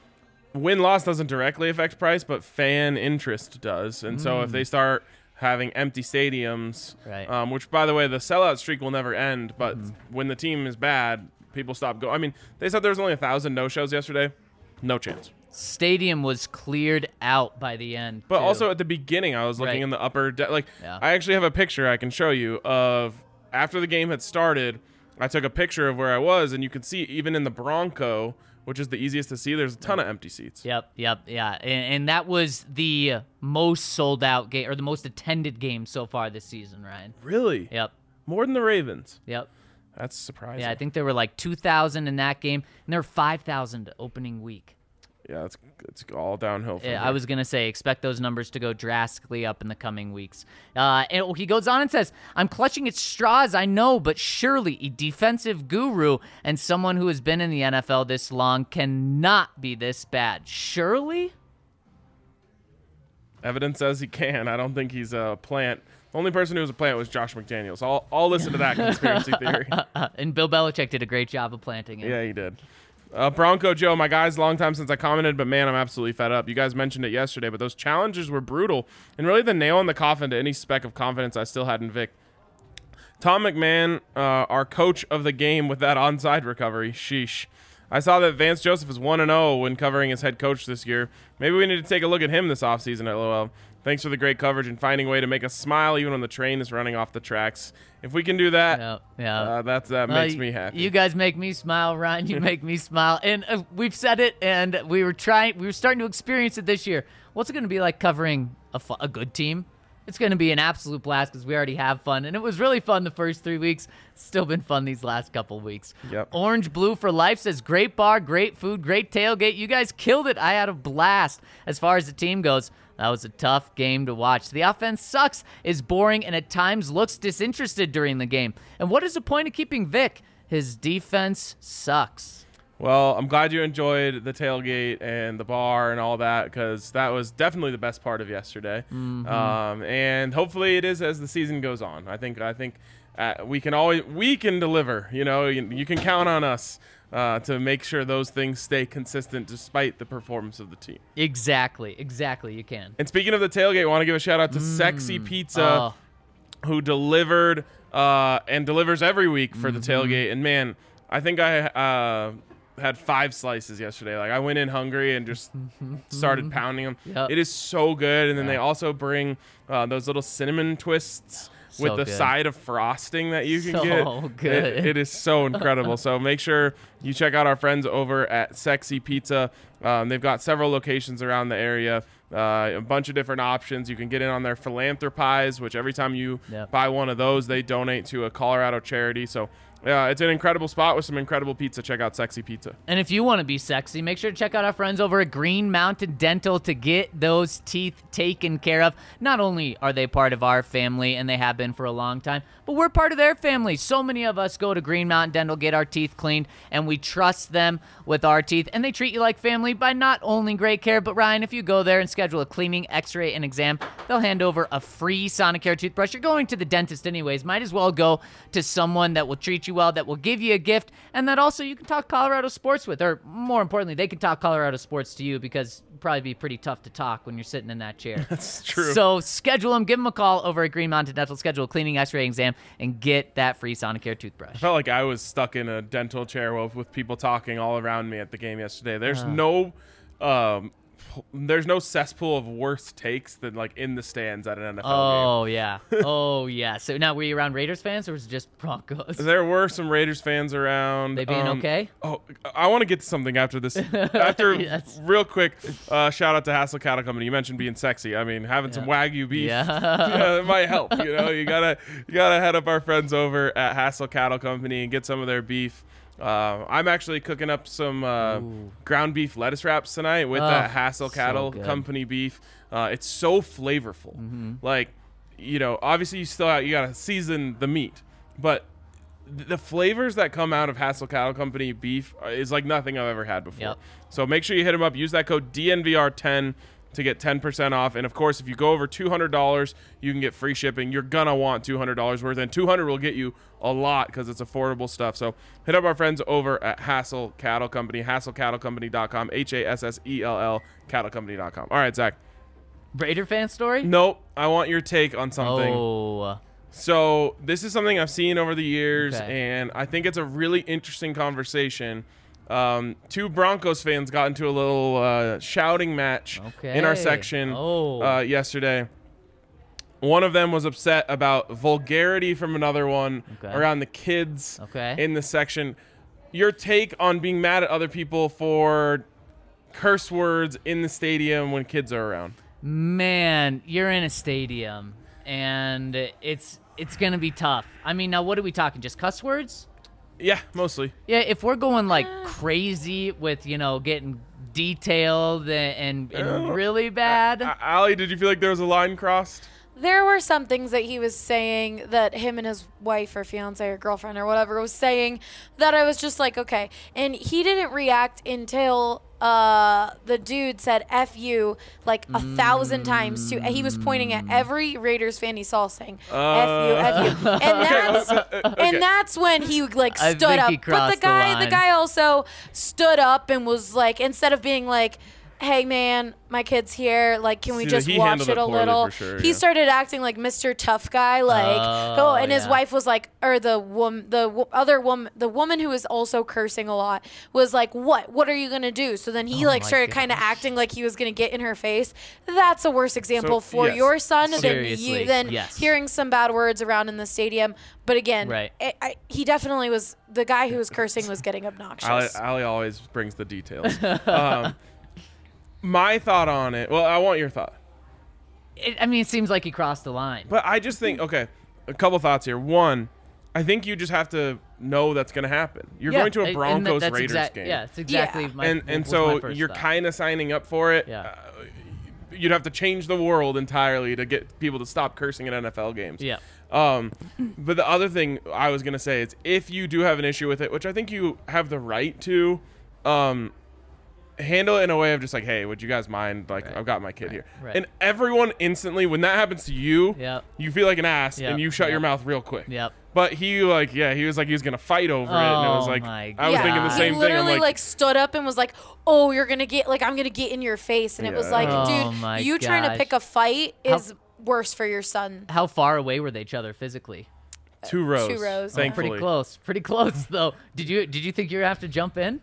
Win loss doesn't directly affect price, but fan interest does. And so if hmm. they start having empty stadiums. Right. um, which by the way, the sellout streak will never end. But Mm-hmm. when the team is bad, people stop going. I mean, they said there was only a thousand no shows yesterday. No chance. Stadium was cleared out by the end. But too. also at the beginning, I was looking Right. in the upper de- like Yeah. I actually have a picture I can show you of after the game had started. I took a picture of where I was, and you could see even in the Bronco, which is the easiest to see, there's a ton of empty seats. Yep, yep, yeah, and, and that was the most sold out game or the most attended game so far this season, Ryan. Really? Yep, More than the Ravens. yep. That's surprising. Yeah, I think there were like 2,000 in that game, and there were 5,000 opening week. Yeah, it's it's all downhill. From Yeah, I was gonna say expect those numbers to go drastically up in the coming weeks. Uh, and he goes on and says, "I'm clutching at straws, I know, but surely a defensive guru and someone who has been in the NFL this long cannot be this bad. Surely." Evidence says he can. I don't think he's a plant. The only person who was a plant was Josh McDaniels. I'll I'll listen to that conspiracy theory. And Bill Belichick did a great job of planting it. Yeah, he did. Uh, Bronco Joe, my guys, long time since I commented, but man, I'm absolutely fed up. You guys mentioned it yesterday, but those challenges were brutal and really the nail in the coffin to any speck of confidence I still had in Vic. Tom McMahon, uh, our coach of the game with that onside recovery. Sheesh. I saw that Vance Joseph is 1 0 when covering his head coach this year. Maybe we need to take a look at him this offseason at LOL. Thanks for the great coverage and finding a way to make us smile even when the train is running off the tracks. If we can do that, Yeah, yeah. uh, that's, that Well, makes me happy. You guys make me smile, Ryan. You make me smile, and uh, we've said it, and we were trying. We were starting to experience it this year. What's it going to be like covering a, fu- a good team? It's going to be an absolute blast because we already have fun, and it was really fun the first three weeks. It's still been fun these last couple weeks. Yep. Orange Blue for Life says great bar, great food, great tailgate. You guys killed it. I had a blast. As far as the team goes, that was a tough game to watch. The offense sucks, is boring, and at times looks disinterested during the game. And what is the point of keeping Vic? His defense sucks. Well, I'm glad you enjoyed the tailgate and the bar and all that because that was definitely the best part of yesterday. Mm-hmm. Um, and hopefully it is as the season goes on. I think I think uh, we can always we can deliver. You know, you, you can count on us uh, to make sure those things stay consistent despite the performance of the team. Exactly, exactly. You can. And speaking of the tailgate, I want to give a shout out to Sexy Pizza Oh, who delivered uh, and delivers every week for the Mm-hmm. tailgate. And man, I think I uh, had five slices yesterday. Like I went in hungry and just started pounding them. Yep. It is so good. And then they also bring uh, those little cinnamon twists. So with the good. side of frosting that you can So get, good. It- it is so incredible. so make sure you check out our friends over at Sexy Pizza. Um, they've got several locations around the area, uh, a bunch of different options. You can get in on their philanthropies, which every time you Yep. buy one of those, they donate to a Colorado charity. So yeah, it's an incredible spot with some incredible pizza. Check out Sexy Pizza. And if you want to be sexy, make sure to check out our friends over at Green Mountain Dental to get those teeth taken care of. Not only are they part of our family and they have been for a long time, but we're part of their family. So many of us go to Green Mountain Dental, get our teeth cleaned, and we trust them with our teeth. And they treat you like family by not only great care, but Ryan, if you go there and schedule a cleaning, x ray, and exam, they'll hand over a free Sonicare toothbrush. You're going to the dentist anyways. Might as well go to someone that will treat you well, that will give you a gift, and that also you can talk Colorado sports with. Or more importantly, they can talk Colorado sports to you because it'd probably be pretty tough to talk when you're sitting in that chair. That's true. So schedule them, give them a call over at Green Mountain Dental, schedule a cleaning, x-ray exam, and get that free Sonicare toothbrush. I felt like I was stuck in a dental chair with, with people talking all around me at the game yesterday. There's no, um, there's no cesspool of worse takes than like in the stands at an NFL game. Oh yeah, oh yeah. So now were you around Raiders fans or was it just Broncos? There were some Raiders fans around. They being um, okay? Oh, I want to get to something after this. After Yes. real quick, uh, shout out to Hassell Cattle Company. You mentioned being sexy. I mean, having some wagyu beef. Yeah. yeah, it might help. You know, you gotta you gotta head up our friends over at Hassell Cattle Company and get some of their beef. Uh, I'm actually cooking up some uh, ground beef lettuce wraps tonight with Oh, that Hassell Cattle good. Company beef. Uh, it's so flavorful. Mm-hmm. Like, you know, obviously you still you gotta season the meat, but th- the flavors that come out of Hassell Cattle Company beef uh, is like nothing I've ever had before. Yep. So make sure you hit them up. Use that code DNVR10 to get 10% off. And of course, if you go over $200, you can get free shipping. You're gonna want $200 worth, and 200 will get you a lot because it's affordable stuff. So hit up our friends over at Hassell Cattle Company, HassellCattleCompany.com, H A S S E L L, CattleCompany.com. All right, Zac. Raider fan story? Nope. I want your take on something. Oh, So this is something I've seen over the years, Okay. and I think it's a really interesting conversation. Um, two Broncos fans got into a little uh, shouting match in our section Oh. uh, yesterday. One of them was upset about vulgarity from another one Okay. around the kids Okay. in the section. Your take on being mad at other people for curse words in the stadium when kids are around? man, you're in a stadium, and it's it's gonna be tough. I mean, now what are we talking? Just cuss words? Yeah, mostly. Yeah, if we're going like crazy with you know getting detailed and and, and really bad. Allie, did you feel like there was a line crossed? There were some things that he was saying that him and his wife or fiance or girlfriend or whatever was saying that I was just like, okay. And he didn't react until uh, the dude said F you like a thousand times to he was pointing at mm. every Raiders fan he saw saying F you, F you. Uh. And that's uh, uh, okay. and that's when he like I stood think up. he but crossed the the guy the, line. guy also stood up and was like instead of being like Hey man, my kid's here. Like, can we See, just watch it it a little? sure, he yeah. started acting like Mr. Tough Guy, like oh, Oh, and his wife was like, or the woman, the w- other woman, the woman who was also cursing a lot was like, "What? What are you gonna do?" So then he Oh like started kind of acting like he was gonna get in her face. That's a worse example So, for yes. your son than you than yes. hearing some bad words around in the stadium. But again, Right. I, I, he definitely was the guy who was cursing was getting obnoxious. Ali, Ali always brings the details. um, my thought on it. Well, I want your thought, It, I mean, it seems like he crossed the line. but I just think okay, a couple thoughts here. One, I think you just have to know that's going to happen. You're Yeah, going to a and- and Broncos that's Raiders exact- game, Yeah, it's exactly Yeah. my and and was my so first you're kind of signing up for it. Yeah. Uh, you'd have to change the world entirely to get people to stop cursing at NFL games. Yeah. Um, but the other thing I was gonna say is if you do have an issue with it, which I think you have the right to, um, handle it in a way of just like, hey, would you guys mind? Like, Right. I've got my kid here, right. and everyone instantly when that happens to you, Yep. you feel like an ass Yep, and you shut your yep. mouth real quick. Yep. But he like, yeah, he was like he was gonna fight over it, and it was Oh like, my I was yeah, thinking the same he thing. I'm literally like, like, stood up and was like, "Oh, you're gonna get like I'm gonna get in your face," and it was Yeah. like, Oh dude, my you trying to gosh. pick a fight How- is worse for your son. How far away were they each other physically? two rows. two rows, yeah. Thankfully, Pretty close. Pretty close though. Did you did you think you were gonna have to jump in?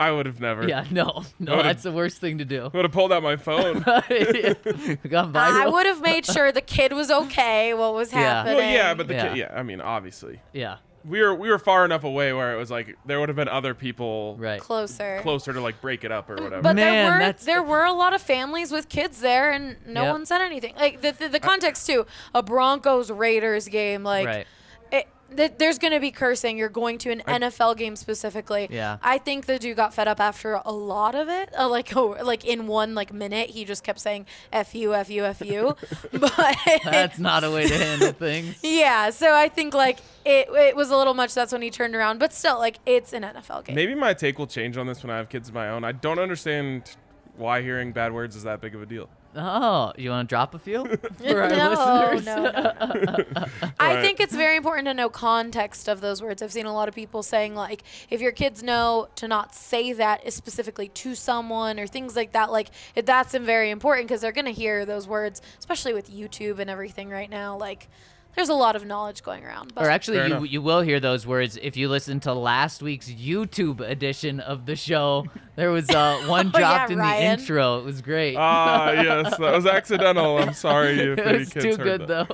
I would have never. Yeah, no, no, that's the worst thing to do. I would have pulled out my phone. Gone viral. I would have made sure the kid was okay. What was Yeah. happening? well, yeah, but the Yeah. kid, yeah, I mean, obviously, Yeah, we were we were far enough away where it was like there would have been other people right. closer. closer to like break it up or whatever. But Man, there were that's- there were a lot of families with kids there, and no Yep. one said anything. Like the the, the context too, a Broncos Raiders game, like. Right. It, th- there's going to be cursing. You're going to an NFL game specifically. Yeah. I think the dude got fed up after a lot of it. Uh, like, oh, like in one like minute, he just kept saying "f you, f you, f you." but That's not a way to handle things. yeah. So I think like it it was a little much. That's when he turned around. But still, like it's an NFL game. Maybe my take will change on this when I have kids of my own. I don't understand why hearing bad words is that big of a deal. Oh, you want to drop a few for our no, listeners? no, no, no. I think it's very important to know context of those words. I've seen a lot of people saying like, if your kids know to not say that specifically to someone or things like that, like that's very important because they're gonna hear those words, especially with YouTube and everything right now. Like, there's a lot of knowledge going around. But Or actually, Fair you, enough. you will hear those words if you listen to last week's YouTube edition of the show. There was uh, one Oh, yeah, dropped in the intro. It was great. Ah, yes, that was accidental. I'm sorry if it any was kids too heard good that.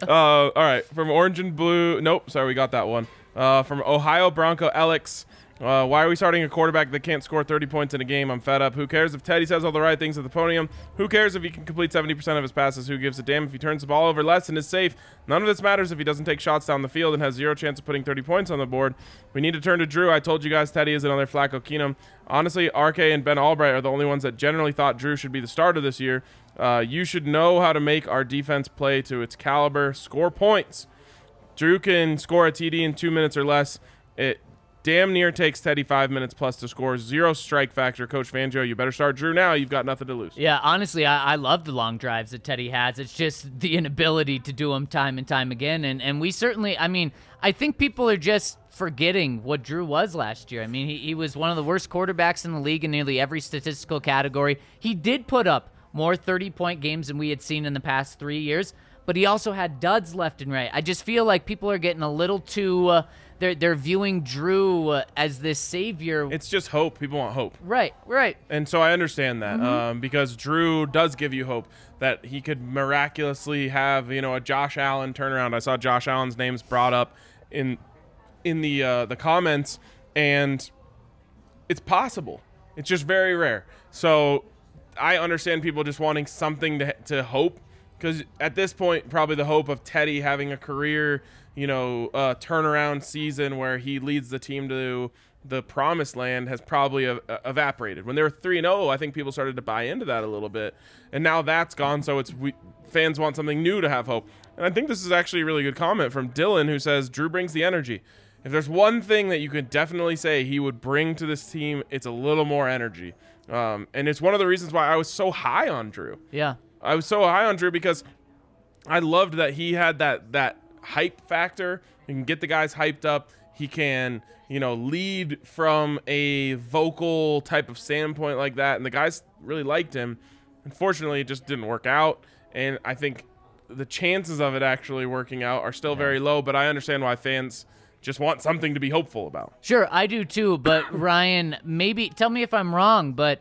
though. Uh, all right, from Orange and Blue. Nope, sorry, we got that one. Uh, from Ohio Bronco Alex. Uh, why are we starting a quarterback that can't score 30 points in a game? I'm fed up. Who cares if Teddy says all the right things at the podium? Who cares if he can complete 70% of his passes? Who gives a damn if he turns the ball over less and is safe? None of this matters if he doesn't take shots down the field and has zero chance of putting 30 points on the board. We need to turn to Drew. I told you guys Teddy is another Flacco Keenum. Honestly, RK and Ben Albright are the only ones that generally thought Drew should be the starter this year. Uh, you should know how to make our defense play to its caliber, score points. Drew can score a TD in two minutes or less. It damn near takes Teddy five minutes plus to score. Zero strike factor. Coach Fangio, you better start Drew now. You've got nothing to lose. Yeah, honestly, I, I love the long drives that Teddy has. It's just the inability to do them time and time again. And, and we certainly, I mean, I think people are just forgetting what Drew was last year. I mean, he, he was one of the worst quarterbacks in the league in nearly every statistical category. He did put up more 30 point games than we had seen in the past three years, but he also had duds left and right. I just feel like people are getting a little too. Uh, they're, they're viewing Drew uh, as this savior. It's just hope. People want hope. right, right. And so I understand that um, because Drew does give you hope that he could miraculously have you know a Josh Allen turnaround. I saw Josh Allen's names brought up in in the uh, the comments, and it's possible. It's just very rare. So I understand people just wanting something to to hope because at this point, probably the hope of Teddy having a career, you know, uh, turnaround season where he leads the team to the promised land has probably uh, evaporated. When they were 3 0, I think people started to buy into that a little bit. And now that's gone, so it's we, fans want something new to have hope. And I think this is actually a really good comment from Dylan who says Drew brings the energy. If there's one thing that you could definitely say he would bring to this team, it's a little more energy. Um, and it's one of the reasons why I was so high on Drew. Yeah. I was so high on Drew because I loved that he had that that hype factor. He can get the guys hyped up. He can, you know, lead from a vocal type of standpoint like that, and the guys really liked him. Unfortunately, it just didn't work out, and I think the chances of it actually working out are still very low. But I understand why fans just want something to be hopeful about. Sure, I do too. But Ryan, maybe tell me if I'm wrong, but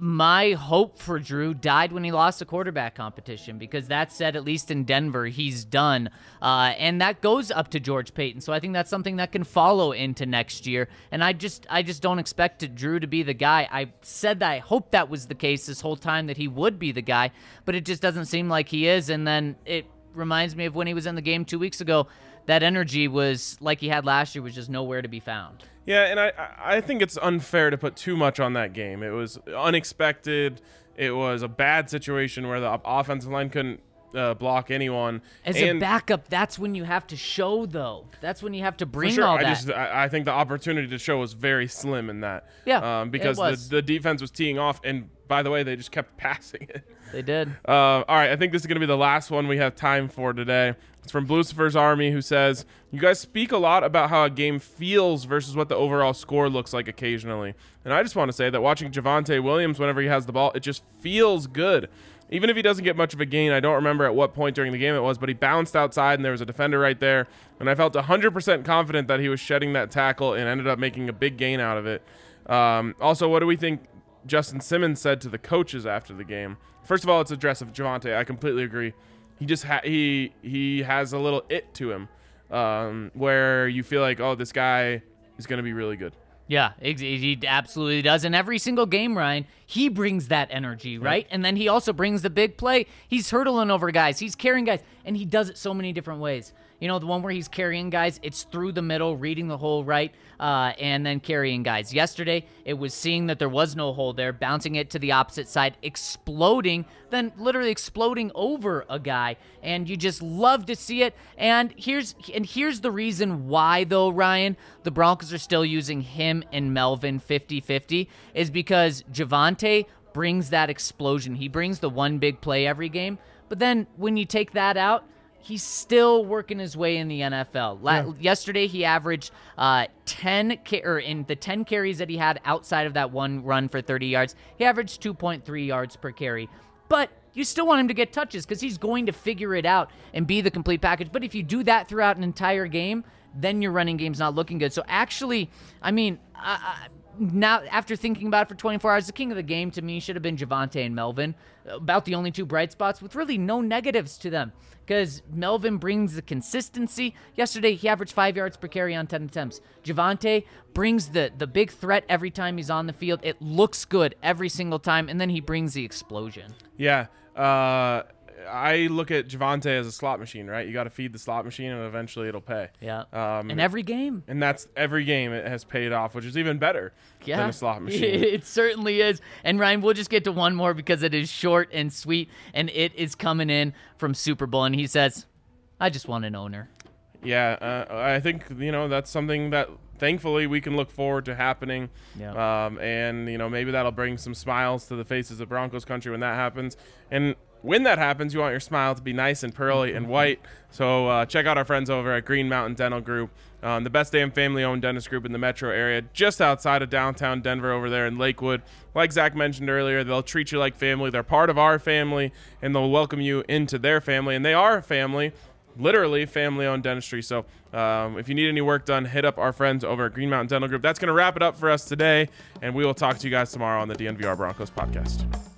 my hope for Drew died when he lost the quarterback competition because that said, at least in Denver, he's done. Uh, and that goes up to George Paton. So I think that's something that can follow into next year. And I just I just don't expect Drew to be the guy. I said that I hope that was the case this whole time that he would be the guy, but it just doesn't seem like he is. And then it reminds me of when he was in the game two weeks ago. That energy was like he had last year was just nowhere to be found. Yeah, and I I think it's unfair to put too much on that game. It was unexpected. It was a bad situation where the offensive line couldn't uh, block anyone. As and a backup, that's when you have to show, though. That's when you have to bring sure, all I that. just I, I think the opportunity to show was very slim in that. Yeah, um, because the the defense was teeing off, and by the way, they just kept passing it. they did. Uh, all right, I think this is going to be the last one we have time for today. It's from Lucifer's Army, who says, You guys speak a lot about how a game feels versus what the overall score looks like occasionally. And I just want to say that watching Javonte Williams whenever he has the ball, it just feels good. Even if he doesn't get much of a gain, I don't remember at what point during the game it was, but he bounced outside and there was a defender right there. And I felt 100% confident that he was shedding that tackle and ended up making a big gain out of it. Um, also, what do we think Justin Simmons said to the coaches after the game? First of all, it's address of Javonte. I completely agree. He just ha- he he has a little it to him, um, where you feel like, oh, this guy is going to be really good. Yeah, he absolutely does. in every single game, Ryan, he brings that energy, right? And then he also brings the big play. He's hurdling over guys, he's carrying guys, and he does it so many different ways. You know, the one where he's carrying guys, it's through the middle, reading the hole right, uh, and then carrying guys. Yesterday, it was seeing that there was no hole there, bouncing it to the opposite side, exploding, then literally exploding over a guy, and you just love to see it. And here's and here's the reason why, though, Ryan, the Broncos are still using him and Melvin 50-50 is because Javonte brings that explosion. He brings the one big play every game. But then when you take that out, he's still working his way in the NFL. La- Yesterday, he averaged uh, 10 ca- or in the 10 carries that he had outside of that one run for 30 yards, he averaged 2.3 yards per carry. But you still want him to get touches because he's going to figure it out and be the complete package. But if you do that throughout an entire game, then your running game's not looking good. So actually, I mean, I, I, now after thinking about it for 24 hours, the king of the game to me should have been Javonte and Melvin. About the only two bright spots with really no negatives to them because Melvin brings the consistency. Yesterday, he averaged five yards per carry on 10 attempts. Javonte brings the the big threat every time he's on the field. It looks good every single time, and then he brings the explosion. Yeah. Uh, I look at Javonte as a slot machine, right? You got to feed the slot machine, and eventually it'll pay. Yeah. Um, In every game. and that's every game it has paid off, which is even better Yeah. than a slot machine. It certainly is. And Ryan, we'll just get to one more because it is short and sweet, and it is coming in from Super Bowl. And he says, I just want an owner. yeah, uh, I think you know that's something that thankfully we can look forward to happening. Yeah. Um, and you know maybe that'll bring some smiles to the faces of Broncos country when that happens. And when that happens, you want your smile to be nice and pearly and white. So uh, check out our friends over at Green Mountain Dental Group, um, the best damn family-owned dentist group in the metro area, just outside of downtown Denver, over there in Lakewood. Like Zac mentioned earlier, they'll treat you like family. They're part of our family, and they'll welcome you into their family. And they are a family literally family owned dentistry. So um, if you need any work done, hit up our friends over at Green Mountain Dental Group. That's going to wrap it up for us today, and we will talk to you guys tomorrow on the DNVR Broncos podcast.